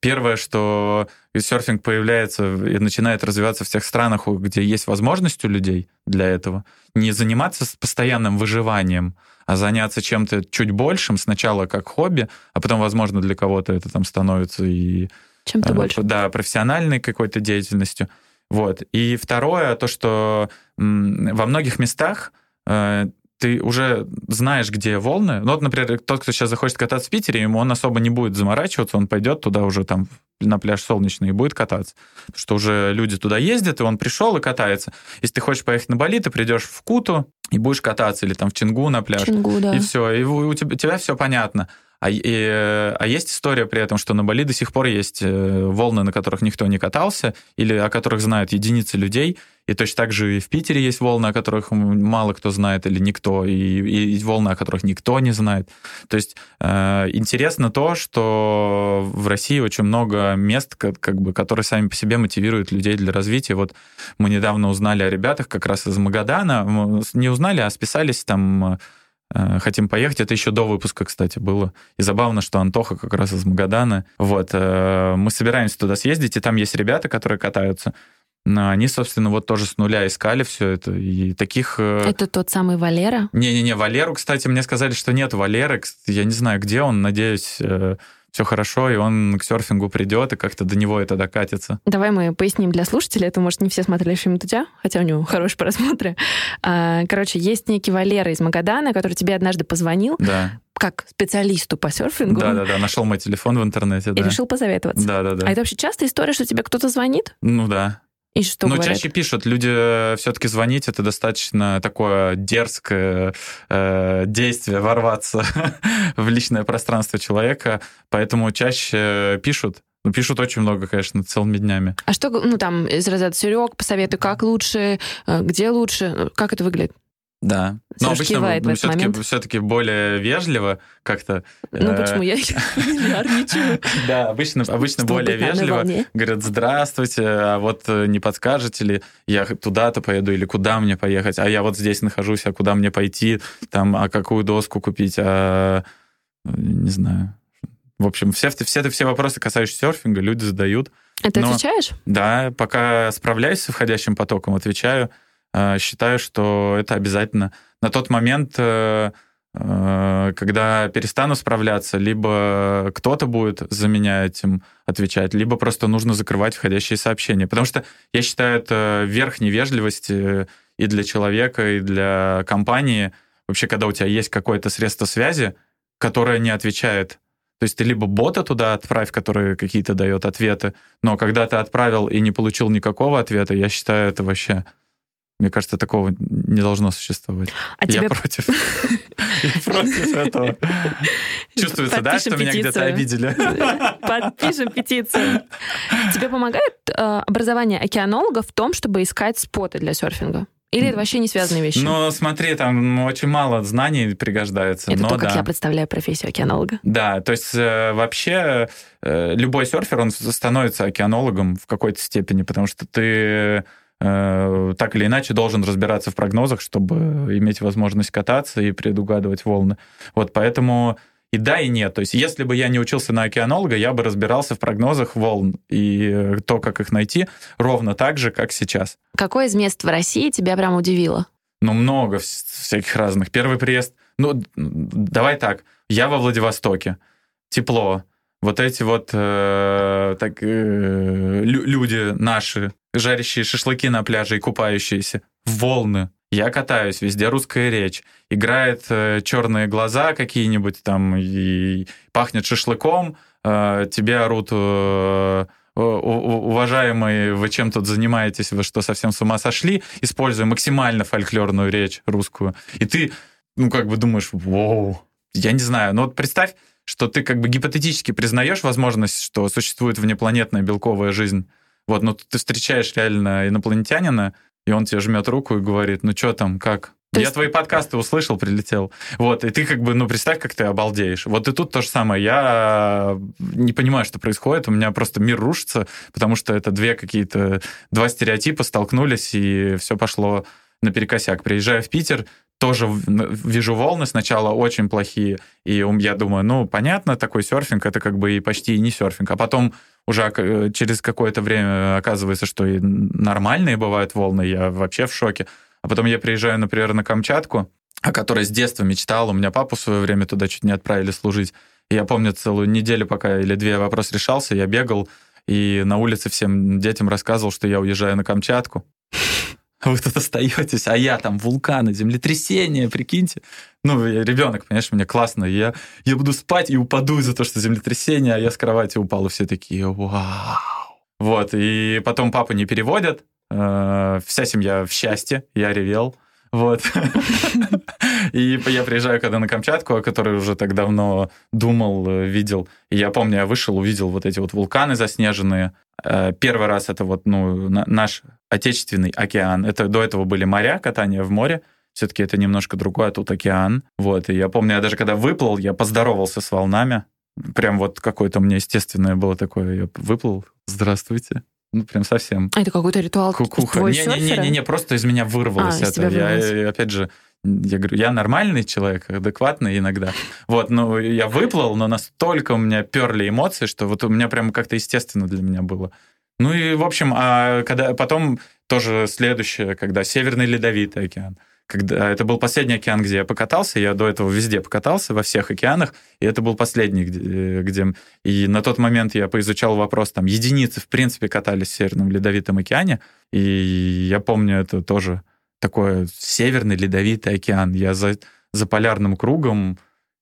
A: первое, что серфинг появляется и начинает развиваться в тех странах, где есть возможность у людей для этого, не заниматься постоянным выживанием, а заняться чем-то чуть большим, сначала как хобби, а потом, возможно, для кого-то это там становится и...
B: Чем-то
A: э,
B: больше.
A: Да, профессиональной какой-то деятельностью. Вот. И второе, то, что во многих местах э, ты уже знаешь, где волны. Ну, вот, например, тот, кто сейчас захочет кататься в Питере, ему он особо не будет заморачиваться, он пойдет туда уже там на пляж солнечный и будет кататься. Потому что уже люди туда ездят, и он пришел и катается. Если ты хочешь поехать на Бали, ты придешь в Куту и будешь кататься, или там в Чингу на пляж.
B: Чингу, да.
A: И все, и у тебя, у тебя все понятно. А, и, а есть история при этом, что на Бали до сих пор есть э, волны, на которых никто не катался, или о которых знают единицы людей. И точно так же и в Питере есть волны, о которых мало кто знает или никто, и, и волны, о которых никто не знает. То есть э, интересно то, что в России очень много мест, как, как бы, которые сами по себе мотивируют людей для развития. Вот мы недавно узнали о ребятах как раз из Магадана. Не узнали, а списались там Э, хотим поехать. Это еще до выпуска, кстати, было. И забавно, что Антоха как раз из Магадана. Вот. Э, мы собираемся туда съездить, и там есть ребята, которые катаются. Но они, собственно, вот тоже с нуля искали все это. И таких...
B: Э, это тот самый Валера?
A: Не-не-не, Валеру, кстати, мне сказали, что нет Валеры. Я не знаю, где он. Надеюсь, все хорошо, и он к серфингу придет, и как-то до него это докатится.
B: Давай мы поясним для слушателей, это, может, не все смотрели фильм Дудя, хотя у него хорошие просмотры. А, короче, есть некий Валера из Магадана, который тебе однажды позвонил,
A: да
B: как специалисту по серфингу.
A: Да-да-да, нашел мой телефон в интернете, да.
B: И решил посоветоваться.
A: Да-да-да.
B: А это вообще частая история, что тебе кто-то звонит?
A: Ну да.
B: И что
A: Ну,
B: говорят?
A: чаще пишут, люди э, все-таки звонить, это достаточно такое дерзкое э, действие, ворваться в личное пространство человека, поэтому чаще пишут, ну, пишут очень много, конечно, целыми днями.
B: А что, ну, там, из разряда Серег, посоветуй, как лучше, э, где лучше, как это выглядит?
A: Да. Но обычно ну, все-таки, все-таки более вежливо как-то.
B: Ну, э, почему я ярничаю?
A: Да, обычно, обычно более вежливо. Говорят, здравствуйте, а вот э, не подскажете ли, я туда-то поеду или куда мне поехать, а я вот здесь нахожусь, а куда мне пойти, там, а какую доску купить, а не знаю. В общем, все, все, все вопросы, касающиеся серфинга, люди задают.
B: Это Но, отвечаешь?
A: Да, пока справляюсь с входящим потоком, отвечаю. Э, считаю, что это обязательно. На тот момент, э, э, когда перестану справляться, либо кто-то будет за меня этим отвечать, либо просто нужно закрывать входящие сообщения. Потому что я считаю, это верх невежливости и для человека, и для компании. Вообще, когда у тебя есть какое-то средство связи, которое не отвечает то есть ты либо бота туда отправь, который какие-то дает ответы, но когда ты отправил и не получил никакого ответа, я считаю, это вообще мне кажется, такого не должно существовать. А я тебе... против. Я против этого. Чувствуется, да, что меня где-то обидели?
B: Подпишем петицию. Тебе помогает э, образование океанолога в том, чтобы искать споты для серфинга? Или это вообще не связанные вещи?
A: Ну, смотри, там очень мало знаний пригождается.
B: Это
A: но
B: то,
A: да.
B: как я представляю профессию океанолога.
A: Да, то есть э, вообще э, любой серфер, он становится океанологом в какой-то степени, потому что ты э, так или иначе должен разбираться в прогнозах, чтобы иметь возможность кататься и предугадывать волны. Вот поэтому и да, и нет. То есть если бы я не учился на океанолога, я бы разбирался в прогнозах волн и э, то, как их найти, ровно так же, как сейчас.
B: Какое из мест в России тебя прям удивило?
A: Ну, много всяких разных. Первый приезд... Ну, давай так. Я во Владивостоке. Тепло. Вот эти вот э, так, э, люди наши, жарящие шашлыки на пляже и купающиеся. Волны. Я катаюсь, везде русская речь. Играет э, черные глаза какие-нибудь там и пахнет шашлыком. Э, тебе орут... Э, уважаемые, вы чем тут занимаетесь, вы что, совсем с ума сошли, используя максимально фольклорную речь русскую. И ты, ну, как бы думаешь, вау, я не знаю, но вот представь, что ты как бы гипотетически признаешь возможность, что существует внепланетная белковая жизнь, вот, но ты встречаешь реально инопланетянина, и он тебе жмет руку и говорит, ну что там, как? То я есть... твои подкасты услышал, прилетел. Вот, и ты как бы, ну, представь, как ты обалдеешь. Вот и тут то же самое. Я не понимаю, что происходит. У меня просто мир рушится, потому что это две какие-то, два стереотипа столкнулись, и все пошло наперекосяк. Приезжаю в Питер, тоже вижу волны сначала очень плохие, и я думаю, ну, понятно, такой серфинг, это как бы и почти не серфинг. А потом уже э, через какое-то время оказывается, что и нормальные бывают волны, я вообще в шоке. А потом я приезжаю, например, на Камчатку, о которой с детства мечтал. У меня папу в свое время туда чуть не отправили служить. И я помню целую неделю, пока или две вопрос решался, я бегал и на улице всем детям рассказывал, что я уезжаю на Камчатку. Вы тут остаетесь, а я там вулканы, землетрясения, прикиньте. Ну, я ребенок, понимаешь, мне классно. Я, я буду спать и упаду из-за того, что землетрясение, а я с кровати упал, и все такие, вау. Вот, и потом папу не переводят, Э, вся семья в счастье, я ревел. Вот. И я приезжаю когда на Камчатку, о которой уже так давно думал, э, видел. И я помню, я вышел, увидел вот эти вот вулканы заснеженные. Э, первый раз это вот ну, наш отечественный океан. Это до этого были моря, катание в море. Все-таки это немножко другое, а тут океан. Вот. И я помню, я даже когда выплыл, я поздоровался с волнами. Прям вот какое-то у меня естественное было такое. Я выплыл. Здравствуйте. Ну, прям совсем.
B: А это какой-то ритуал
A: Кукуха. Не-не-не, просто из меня вырвалось а, это. Я, вырвалось. опять же, я говорю, я нормальный человек, адекватный иногда. Вот, ну, я выплыл, но настолько у меня перли эмоции, что вот у меня прям как-то естественно для меня было. Ну и, в общем, а когда потом тоже следующее, когда Северный Ледовитый океан когда это был последний океан, где я покатался, я до этого везде покатался, во всех океанах, и это был последний, где, где... И на тот момент я поизучал вопрос, там, единицы, в принципе, катались в Северном Ледовитом океане, и я помню, это тоже такой Северный Ледовитый океан. Я за, за полярным кругом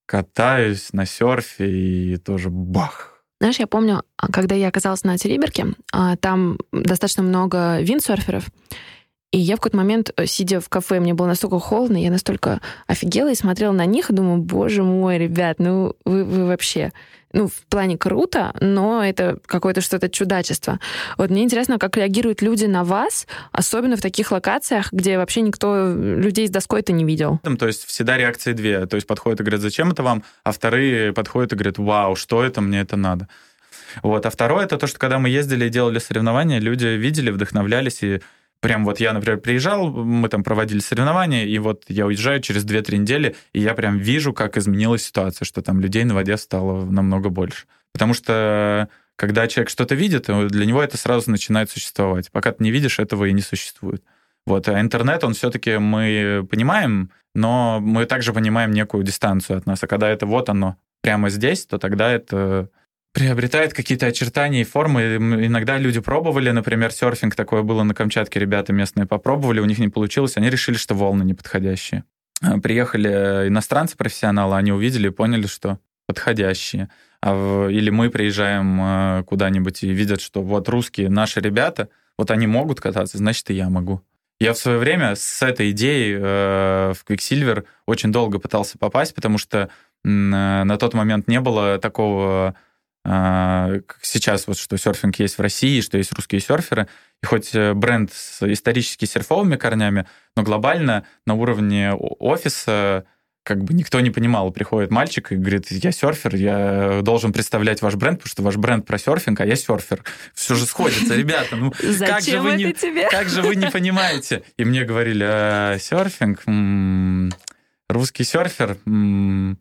A: катаюсь на серфе, и тоже бах!
B: Знаешь, я помню, когда я оказалась на Териберке, а, там достаточно много виндсерферов, и я в какой-то момент, э, сидя в кафе, мне было настолько холодно, я настолько офигела и смотрела на них и думаю, боже мой, ребят, ну вы, вы вообще... Ну, в плане круто, но это какое-то что-то чудачество. Вот мне интересно, как реагируют люди на вас, особенно в таких локациях, где вообще никто людей с доской-то не видел.
A: То есть всегда реакции две. То есть подходят и говорят, зачем это вам? А вторые подходят и говорят, вау, что это, мне это надо. Вот. А второе, это то, что когда мы ездили и делали соревнования, люди видели, вдохновлялись и Прям вот я, например, приезжал, мы там проводили соревнования, и вот я уезжаю через 2-3 недели, и я прям вижу, как изменилась ситуация, что там людей на воде стало намного больше. Потому что когда человек что-то видит, для него это сразу начинает существовать. Пока ты не видишь, этого и не существует. Вот, а интернет, он все-таки мы понимаем, но мы также понимаем некую дистанцию от нас. А когда это вот оно прямо здесь, то тогда это приобретает какие-то очертания и формы. Иногда люди пробовали, например, серфинг, такое было на Камчатке, ребята местные попробовали, у них не получилось, они решили, что волны неподходящие. А, приехали иностранцы, профессионалы, они увидели и поняли, что подходящие. А. Или мы приезжаем а, куда-нибудь и видят, что вот русские наши ребята, вот они могут кататься, значит, и я могу. Я в свое время с этой идеей э, в Quicksilver очень долго пытался попасть, потому что э, на тот момент не было такого сейчас вот что серфинг есть в России, что есть русские серферы, и хоть э, бренд с исторически серфовыми корнями, но глобально на уровне офиса как бы никто не понимал. Приходит мальчик и говорит, я серфер, я должен представлять ваш бренд, потому что ваш бренд про серфинг, а я серфер. Все же сходится, ребята. Ну, как же, вы не, тебе? как же вы не понимаете? И мне говорили, а, серфинг, м-м, русский серфер, м-м,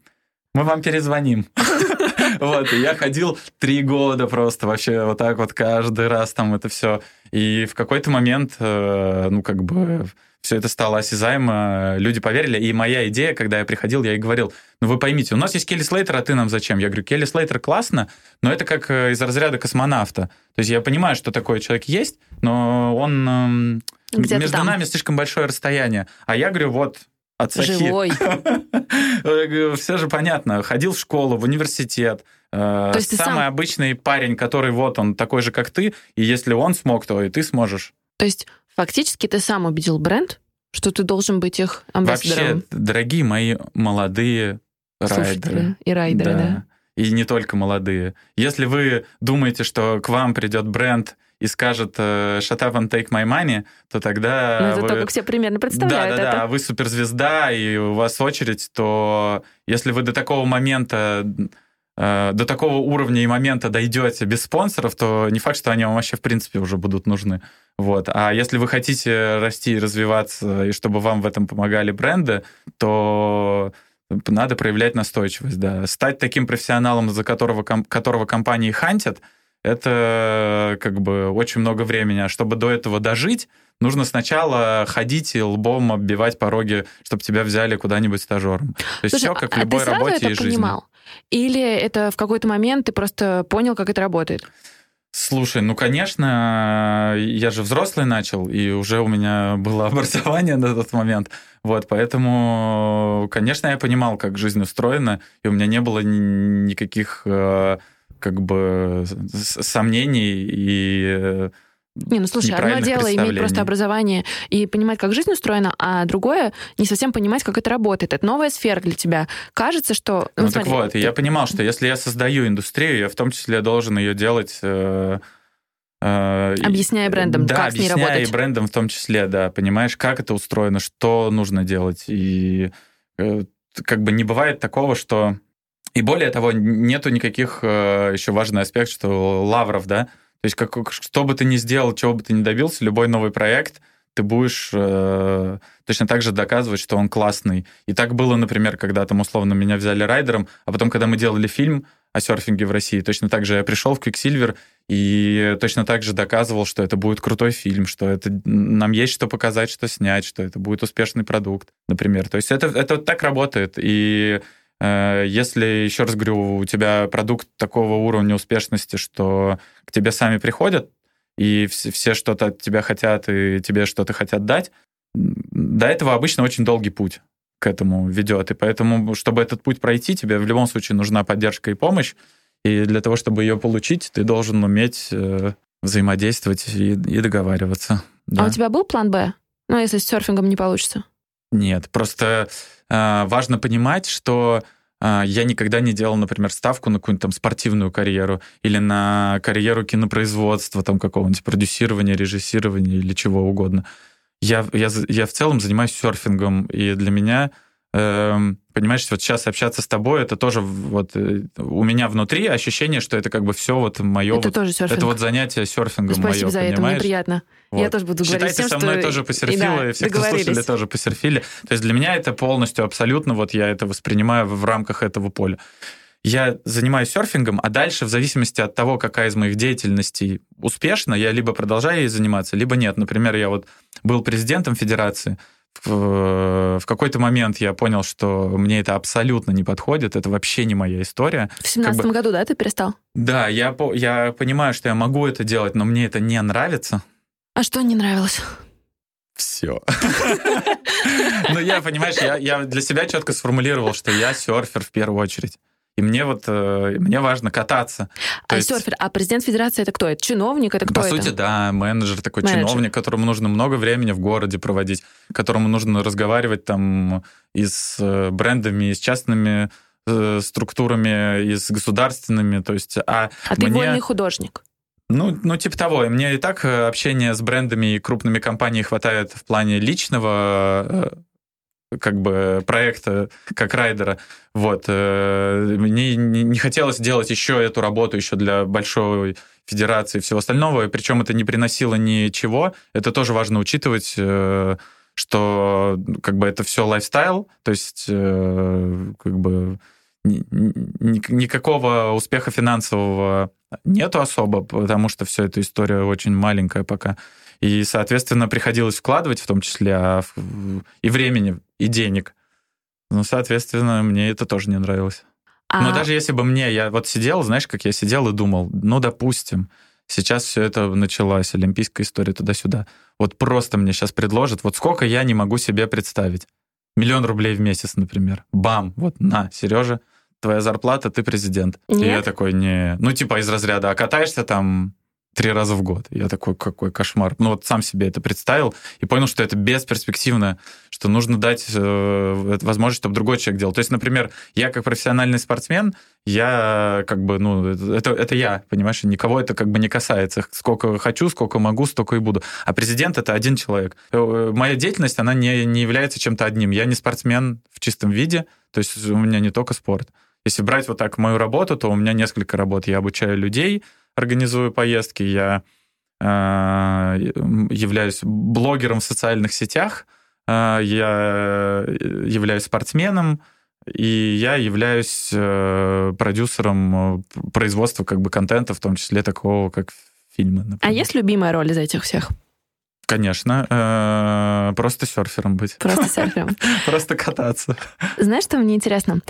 A: мы вам перезвоним. Вот, и я ходил три года просто вообще вот так вот каждый раз там это все. И в какой-то момент, э, ну, как бы все это стало осязаемо, люди поверили. И моя идея, когда я приходил, я и говорил, ну вы поймите, у нас есть Келли Слейтер, а ты нам зачем? Я говорю, Келли Слейтер классно, но это как э, из разряда космонавта. То есть я понимаю, что такой человек есть, но он... Эм, между там. нами слишком большое расстояние. А я говорю, вот, Ацахи.
B: Живой.
A: Все же понятно. Ходил в школу, в университет. Э, То есть Самый сам... обычный парень, который вот он такой же, как ты, и если он смог, то и ты сможешь.
B: То есть фактически ты сам убедил бренд, что ты должен быть их амбассадором.
A: Вообще, дорогие мои молодые Слушатели райдеры.
B: И райдеры, да. да.
A: И не только молодые. Если вы думаете, что к вам придет бренд и скажет э, «shut up and take my money», то тогда...
B: Ну, это вы... то, как все примерно представляют
A: Да, да,
B: это.
A: вы суперзвезда, и у вас очередь, то если вы до такого момента э, до такого уровня и момента дойдете без спонсоров, то не факт, что они вам вообще в принципе уже будут нужны. Вот. А если вы хотите расти и развиваться, и чтобы вам в этом помогали бренды, то надо проявлять настойчивость, да. Стать таким профессионалом, за которого, которого компании хантят — это как бы очень много времени. А чтобы до этого дожить, нужно сначала ходить и лбом оббивать пороги, чтобы тебя взяли куда-нибудь стажером. То есть Слушай, все как в любой а ты работе это и жизни. понимал?
B: Или это в какой-то момент ты просто понял, как это работает?
A: Слушай, ну, конечно, я же взрослый начал, и уже у меня было образование на тот момент. Вот, поэтому, конечно, я понимал, как жизнь устроена, и у меня не было никаких э, как бы сомнений и э,
B: не, ну слушай, одно дело иметь просто образование и понимать, как жизнь устроена, а другое не совсем понимать, как это работает. Это новая сфера для тебя. Кажется, что...
A: Ну, ну смотри, так вот, ты... я понимал, что если я создаю индустрию, я в том числе должен ее делать... Э,
B: э, объясняя брендам,
A: да,
B: как с ней работать.
A: и брендам в том числе, да. Понимаешь, как это устроено, что нужно делать. И э, как бы не бывает такого, что и более того, нету никаких, э, еще важный аспект, что лавров, да, то есть как, что бы ты ни сделал, чего бы ты ни добился, любой новый проект, ты будешь э, точно так же доказывать, что он классный. И так было, например, когда там условно меня взяли райдером, а потом, когда мы делали фильм о серфинге в России, точно так же я пришел в Quicksilver и точно так же доказывал, что это будет крутой фильм, что это нам есть что показать, что снять, что это будет успешный продукт, например. То есть это, это так работает. И если, еще раз говорю, у тебя продукт такого уровня успешности, что к тебе сами приходят, и все, все что-то от тебя хотят, и тебе что-то хотят дать, до этого обычно очень долгий путь к этому ведет. И поэтому, чтобы этот путь пройти, тебе в любом случае нужна поддержка и помощь. И для того, чтобы ее получить, ты должен уметь э, взаимодействовать и, и договариваться.
B: Да. А у тебя был план Б? Ну, если с серфингом не получится?
A: Нет, просто э, важно понимать, что э, я никогда не делал, например, ставку на какую-нибудь там спортивную карьеру или на карьеру кинопроизводства, там какого-нибудь продюсирования, режиссирования или чего угодно. Я, я, я в целом занимаюсь серфингом, и для меня понимаешь, вот сейчас общаться с тобой, это тоже вот э, у меня внутри ощущение, что это как бы все вот мое.
B: Это
A: вот,
B: тоже серфинг.
A: Это вот занятие серфингом
B: Спасибо
A: мое,
B: за
A: понимаешь? это,
B: мне приятно. Вот. Я тоже буду
A: Считайте,
B: говорить
A: Считайте, со мной тоже посерфила, и, да, и все, кто слушали, тоже посерфили. То есть для меня это полностью, абсолютно, вот я это воспринимаю в рамках этого поля. Я занимаюсь серфингом, а дальше, в зависимости от того, какая из моих деятельностей успешна, я либо продолжаю ей заниматься, либо нет. Например, я вот был президентом федерации, в, в какой-то момент я понял, что мне это абсолютно не подходит, это вообще не моя история.
B: В семнадцатом как бы, году, да, ты перестал?
A: Да, я, я понимаю, что я могу это делать, но мне это не нравится.
B: А что не нравилось?
A: Все. Ну, я, понимаешь, я для себя четко сформулировал, что я серфер в первую очередь. И мне вот э, мне важно кататься.
B: То а есть... серфер, а президент федерации это кто? Это чиновник? Это кто
A: По
B: это?
A: сути, да, менеджер такой менеджер. чиновник, которому нужно много времени в городе проводить, которому нужно разговаривать там и с э, брендами, и с частными э, структурами и с государственными. То есть, а
B: а мне... ты вольный художник.
A: Ну, ну, типа того. Мне и так общения с брендами и крупными компаниями хватает в плане личного как бы проекта как райдера. Вот. Мне не хотелось делать еще эту работу еще для большой федерации и всего остального, причем это не приносило ничего. Это тоже важно учитывать что как бы это все лайфстайл, то есть э, как бы ни, ни, никакого успеха финансового нету особо, потому что вся эта история очень маленькая пока. И, соответственно, приходилось вкладывать в том числе а, и времени, и денег. Ну, соответственно, мне это тоже не нравилось. А... Но даже если бы мне, я вот сидел, знаешь, как я сидел и думал, ну, допустим, Сейчас все это началось, олимпийская история туда-сюда. Вот просто мне сейчас предложат, вот сколько я не могу себе представить. Миллион рублей в месяц, например. Бам, вот на, Сережа, твоя зарплата, ты президент. Нет. И я такой, не... Ну, типа из разряда, а катаешься там три раза в год. Я такой, какой кошмар. Ну вот сам себе это представил и понял, что это бесперспективно, что нужно дать э, возможность, чтобы другой человек делал. То есть, например, я как профессиональный спортсмен, я как бы, ну, это, это я, понимаешь, никого это как бы не касается. Сколько хочу, сколько могу, столько и буду. А президент — это один человек. Э, моя деятельность, она не, не является чем-то одним. Я не спортсмен в чистом виде, то есть у меня не только спорт. Если брать вот так мою работу, то у меня несколько работ. Я обучаю людей, организую поездки, я э, являюсь блогером в социальных сетях, э, я являюсь спортсменом, и я являюсь э, продюсером производства как бы контента, в том числе такого, как фильмы. Например.
B: А есть любимая роль из этих всех?
A: Конечно, просто серфером быть.
B: Просто серфером.
A: Просто кататься.
B: Знаешь, что мне интересно?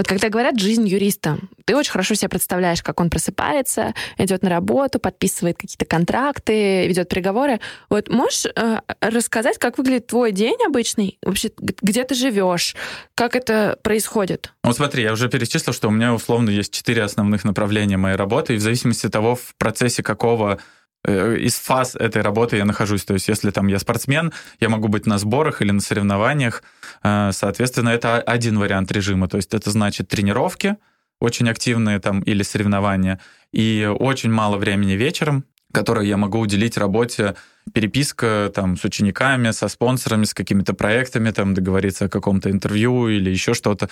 B: Вот когда говорят «жизнь юриста», ты очень хорошо себе представляешь, как он просыпается, идет на работу, подписывает какие-то контракты, ведет переговоры. Вот можешь э, рассказать, как выглядит твой день обычный? Вообще, где ты живешь? Как это происходит?
A: Ну, смотри, я уже перечислил, что у меня условно есть четыре основных направления моей работы, и в зависимости от того, в процессе какого из фаз этой работы я нахожусь. То есть, если там я спортсмен, я могу быть на сборах или на соревнованиях. Э, соответственно, это один вариант режима. То есть, это значит тренировки очень активные там или соревнования, и очень мало времени вечером, которое я могу уделить работе, переписка там с учениками, со спонсорами, с какими-то проектами, там договориться о каком-то интервью или еще что-то,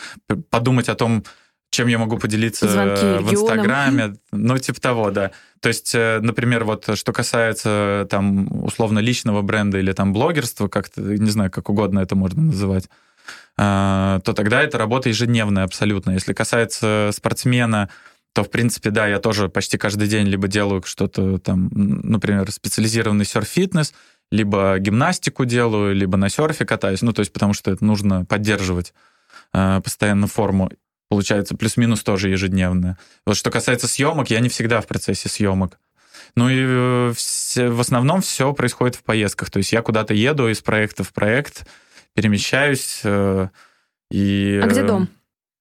A: подумать о том, чем я могу поделиться
B: Звонки
A: в Инстаграме, ну, типа того, да. То есть, э, например, вот что касается там условно личного бренда или там блогерства, как-то, не знаю, как угодно это можно называть, э, то тогда это работа ежедневная абсолютно. Если касается спортсмена, то, в принципе, да, я тоже почти каждый день либо делаю что-то там, например, специализированный серф-фитнес, либо гимнастику делаю, либо на серфе катаюсь, ну, то есть потому что это нужно поддерживать э, постоянно форму получается, плюс-минус тоже ежедневная. Вот что касается съемок, я не всегда в процессе съемок. Ну и э, все, в основном все происходит в поездках. То есть я куда-то еду из проекта в проект, перемещаюсь. Э, и,
B: а где дом?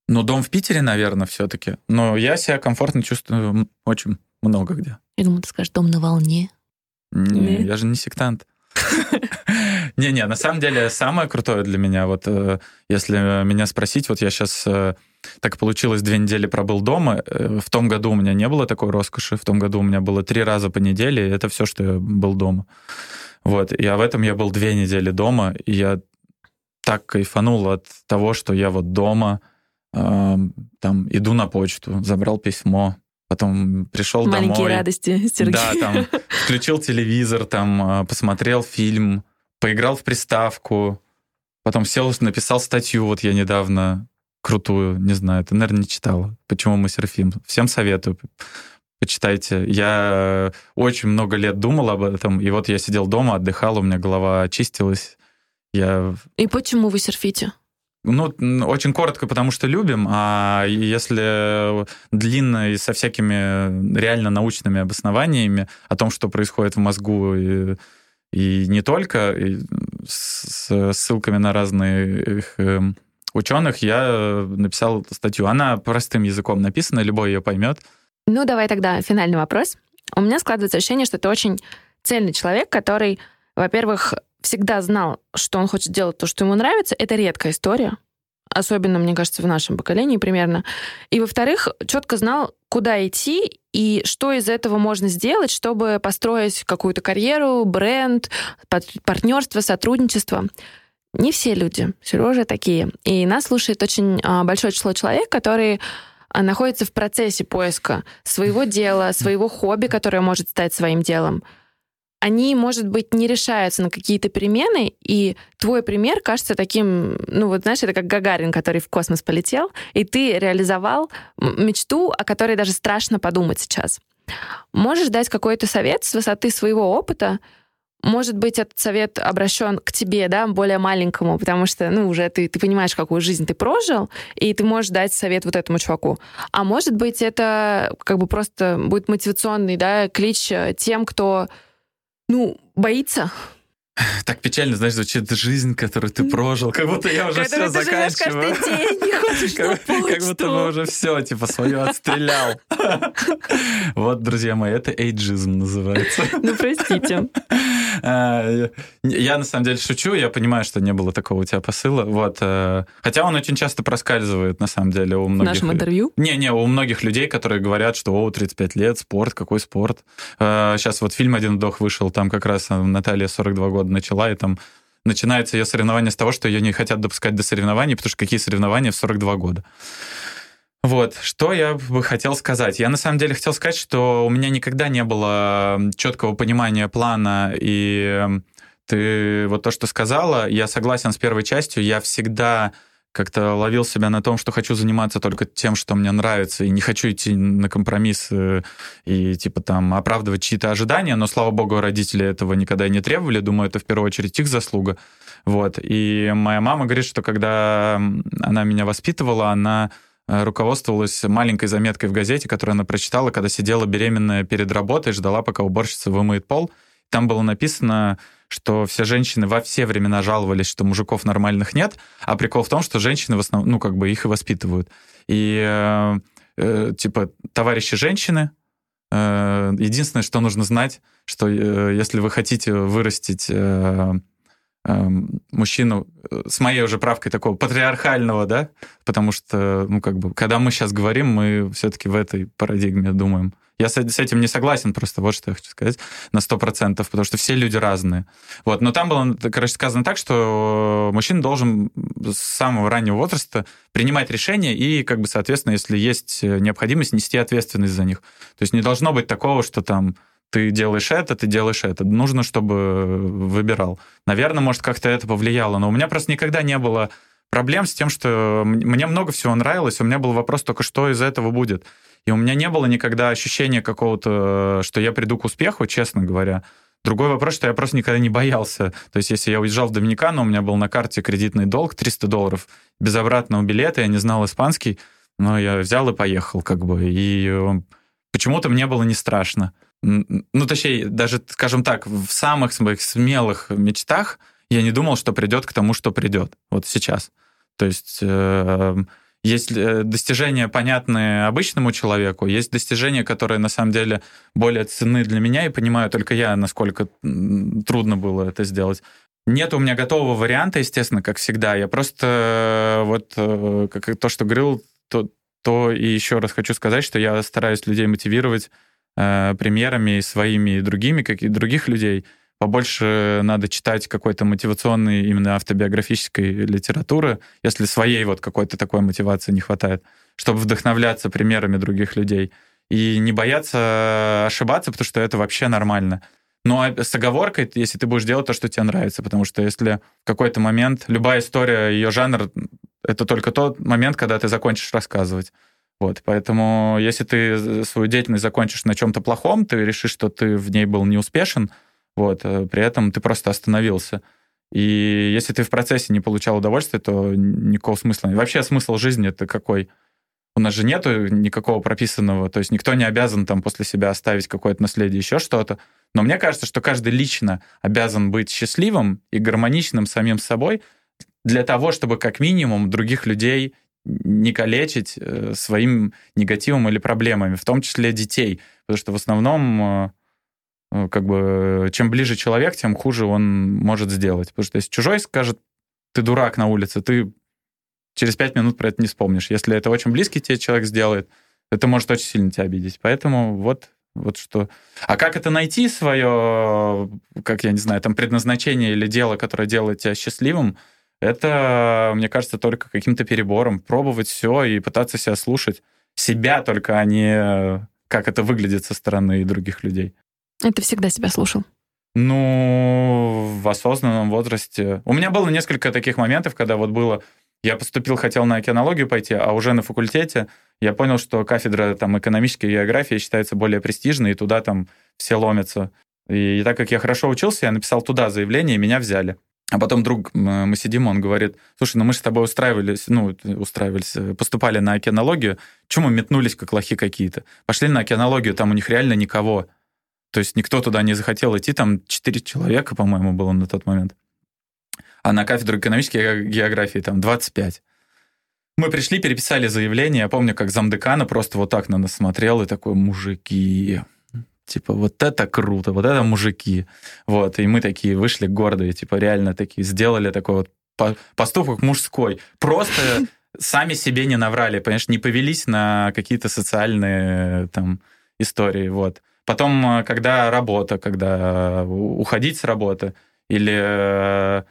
A: Ну, дом в Питере, наверное, все-таки. Но я себя комфортно чувствую очень много где.
B: Я думаю, ты скажешь, дом на волне.
A: Не, я же не сектант. Не-не, на самом деле самое крутое для меня, вот э, если меня спросить, вот я сейчас э, так получилось, две недели пробыл дома. Э, в том году у меня не было такой роскоши. В том году у меня было три раза по неделе, и это все, что я был дома. Вот. И а в этом я был две недели дома, и я так кайфанул от того, что я вот дома, э, там, иду на почту, забрал письмо, потом пришел
B: Маленькие
A: домой.
B: Маленькие радости, Сергей.
A: Да, там, включил телевизор, там, посмотрел фильм, поиграл в приставку, потом сел, написал статью, вот я недавно крутую, не знаю, ты, наверное, не читала. Почему мы серфим? Всем советую. Почитайте. Я очень много лет думал об этом, и вот я сидел дома, отдыхал, у меня голова очистилась. Я...
B: И почему вы серфите?
A: Ну, очень коротко, потому что любим, а если длинно и со всякими реально научными обоснованиями о том, что происходит в мозгу и, и не только, и с ссылками на разные их эм, ученых я э, написал статью. Она простым языком написана, любой ее поймет.
B: Ну, давай тогда финальный вопрос. У меня складывается ощущение, что ты очень цельный человек, который, во-первых, всегда знал, что он хочет делать то, что ему нравится. Это редкая история. особенно, мне кажется, в нашем поколении примерно. И, во-вторых, четко знал, куда идти и что из этого можно сделать, чтобы построить какую-то карьеру, бренд, партнерство, сотрудничество. Не все люди, Сережа, такие. И нас слушает очень а, большое число человек, которые а, находятся в процессе поиска своего дела, своего хобби, которое может стать своим делом они, может быть, не решаются на какие-то перемены, и твой пример кажется таким, ну вот знаешь, это как Гагарин, который в космос полетел, и ты реализовал мечту, о которой даже страшно подумать сейчас. Можешь дать какой-то совет с высоты своего опыта, может быть, этот совет обращен к тебе, да, более маленькому, потому что, ну, уже ты, ты понимаешь, какую жизнь ты прожил, и ты можешь дать совет вот этому чуваку. А может быть, это как бы просто будет мотивационный, да, клич тем, кто ну, боится.
A: Так печально, знаешь, звучит жизнь, которую ты прожил, как будто я уже все заканчиваю. Как будто бы уже все, типа, свое отстрелял. Вот, друзья мои, это эйджизм называется.
B: Ну, простите.
A: А, я на самом деле шучу, я понимаю, что не было такого у тебя посыла. Вот. Э, хотя он очень часто проскальзывает, на самом деле, у многих... В
B: нашем интервью?
A: Не-не, у многих людей, которые говорят, что, о, 35 лет, спорт, какой спорт. Сейчас э, вот фильм «Один вдох» вышел, там как раз Наталья 42 года начала, и там начинается ее соревнование с того, что ее не хотят допускать до соревнований, потому что какие соревнования в 42 года. Вот, что я бы хотел сказать. Я на самом деле хотел сказать, что у меня никогда не было четкого понимания плана, и ты вот то, что сказала, я согласен с первой частью, я всегда как-то ловил себя на том, что хочу заниматься только тем, что мне нравится, и не хочу идти на компромисс и типа там оправдывать чьи-то ожидания, но, слава богу, родители этого никогда не требовали, думаю, это в первую очередь их заслуга. Вот. И моя мама говорит, что когда она меня воспитывала, она э, руководствовалась маленькой заметкой в газете, которую она прочитала, когда сидела беременная перед работой, ждала, пока уборщица вымоет пол. Там было написано, что все женщины во все времена жаловались, что мужиков нормальных нет, а прикол в том, что женщины в основном, ну, как бы их и воспитывают. И, э, э, типа, товарищи женщины, э, единственное, что нужно знать, что э, если вы хотите вырастить... Э, мужчину э, с моей уже правкой такого патриархального, да, потому что, ну, как бы, когда мы сейчас говорим, мы все-таки в этой парадигме думаем. Я с, этим не согласен, просто вот что я хочу сказать, на 100%, потому что все люди разные. Вот, но там было, короче, сказано так, что мужчина должен с самого раннего возраста принимать решения и, как бы, соответственно, если есть необходимость, нести ответственность за них. То есть не должно быть такого, что там ты делаешь это, ты делаешь это. Нужно, чтобы выбирал. Наверное, может, как-то это повлияло, но у меня просто никогда не было проблем с тем, что мне много всего нравилось, у меня был вопрос только, что из этого будет. И у меня не было никогда ощущения какого-то, что я приду к успеху, честно говоря. Другой вопрос, что я просто никогда не боялся. То есть, если я уезжал в Доминикану, у меня был на карте кредитный долг 300 долларов, без обратного билета, я не знал испанский, но я взял и поехал, как бы. И э, почему-то мне было не страшно ну, точнее, даже, скажем так, в самых своих смелых мечтах я не думал, что придет к тому, что придет вот сейчас. То есть э, есть достижения, понятные обычному человеку, есть достижения, которые на самом деле более ценны для меня, и понимаю только я, насколько трудно было это сделать. Нет у меня готового варианта, естественно, как всегда. Я просто э, вот э, как то, что говорил, то, то и еще раз хочу сказать, что я стараюсь людей мотивировать э, примерами своими и другими, как и других людей. Побольше надо читать какой-то мотивационной, именно автобиографической литературы, если своей вот какой-то такой мотивации не хватает, чтобы вдохновляться примерами других людей. И не бояться ошибаться, потому что это вообще нормально. Но с оговоркой, если ты будешь делать то, что тебе нравится, потому что если в какой-то момент любая история, ее жанр, это только тот момент, когда ты закончишь рассказывать. Вот, поэтому если ты свою деятельность закончишь на чем-то плохом, ты решишь, что ты в ней был неуспешен, вот, э, при этом ты просто остановился. И если ты в процессе не получал удовольствия, то никакого смысла. Вообще смысл жизни это какой? У нас же нету никакого прописанного, то есть никто не обязан там после себя оставить какое-то наследие, еще что-то. Но мне кажется, что каждый лично обязан быть счастливым и гармоничным самим собой для того, чтобы как минимум других людей не калечить э, своим негативом или проблемами, в том числе детей. Потому что в основном э, э, как бы чем ближе человек, тем хуже он может сделать. Потому что если чужой скажет, ты дурак на улице, ты через пять минут про это не вспомнишь. Если это очень близкий тебе человек сделает, это может очень сильно тебя обидеть. Поэтому вот вот что. А как это найти свое, как я не знаю, там предназначение или дело, которое делает тебя счастливым? Это, мне кажется, только каким-то перебором. Пробовать все и пытаться себя слушать. Себя только, а не как это выглядит со стороны других людей.
B: Это всегда себя слушал?
A: Ну, в осознанном возрасте. У меня было несколько таких моментов, когда вот было... Я поступил, хотел на океанологию пойти, а уже на факультете я понял, что кафедра там, экономической географии считается более престижной, и туда там все ломятся. И, и так как я хорошо учился, я написал туда заявление, и меня взяли. А потом друг, мы сидим, он говорит, слушай, ну мы же с тобой устраивались, ну, устраивались, э, поступали на океанологию, чему мы метнулись, как лохи какие-то? Пошли на океанологию, там у них реально никого. То есть никто туда не захотел идти, там четыре человека, по-моему, было на тот момент. А на кафедру экономической географии там 25. Мы пришли, переписали заявление. Я помню, как замдекана просто вот так на нас смотрел и такой, мужики, типа, вот это круто, вот это мужики. Вот, и мы такие вышли гордые, типа, реально такие, сделали такой вот поступок мужской. Просто сами себе не наврали, понимаешь, не повелись на какие-то социальные там истории, вот. Потом, когда работа, когда уходить с работы, или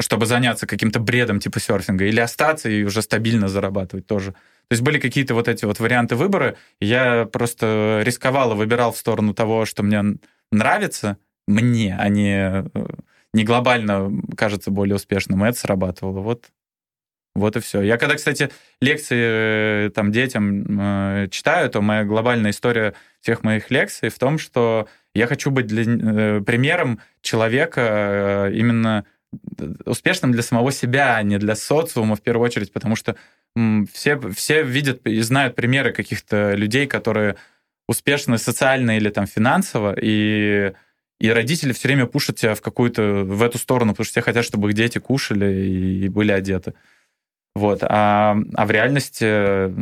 A: чтобы заняться каким-то бредом типа серфинга, или остаться и уже стабильно зарабатывать тоже. То есть были какие-то вот эти вот варианты выбора, я просто рисковал и выбирал в сторону того, что мне нравится, мне, а не, не глобально кажется более успешным, и это срабатывало. Вот, вот и все. Я когда, кстати, лекции э, там детям э, читаю, то моя глобальная история всех моих лекций в том, что я хочу быть для, э, примером человека э, именно успешным для самого себя, а не для социума в первую очередь, потому что все, все видят и знают примеры каких-то людей, которые успешны социально или там финансово, и, и родители все время пушат тебя в какую-то, в эту сторону, потому что все хотят, чтобы их дети кушали и, и были одеты. Вот. А, а в реальности,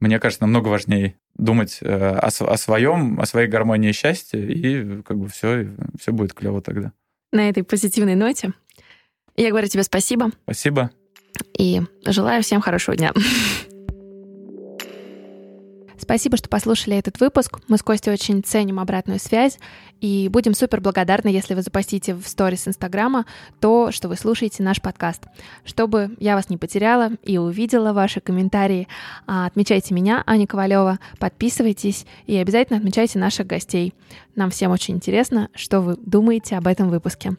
A: мне кажется, намного важнее думать э, о, о своем, о своей гармонии счастья, и как бы все, все будет клево тогда.
B: На этой позитивной ноте я говорю тебе спасибо.
A: Спасибо.
B: И желаю всем хорошего дня. Спасибо, что послушали этот выпуск. Мы с Костей очень ценим обратную связь и будем супер благодарны, если вы запостите в сторис Инстаграма то, что вы слушаете наш подкаст. Чтобы я вас не потеряла и увидела ваши комментарии, а, отмечайте меня, Аня Ковалева, подписывайтесь и обязательно отмечайте наших гостей. Нам всем очень интересно, что вы думаете об этом выпуске.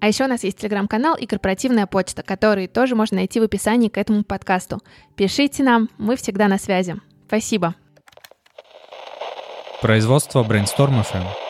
B: А еще у нас есть телеграм-канал и корпоративная почта, которые тоже можно найти в описании к этому подкасту. Пишите нам, мы всегда на связи. Спасибо.
C: Производство Brainstorm FM.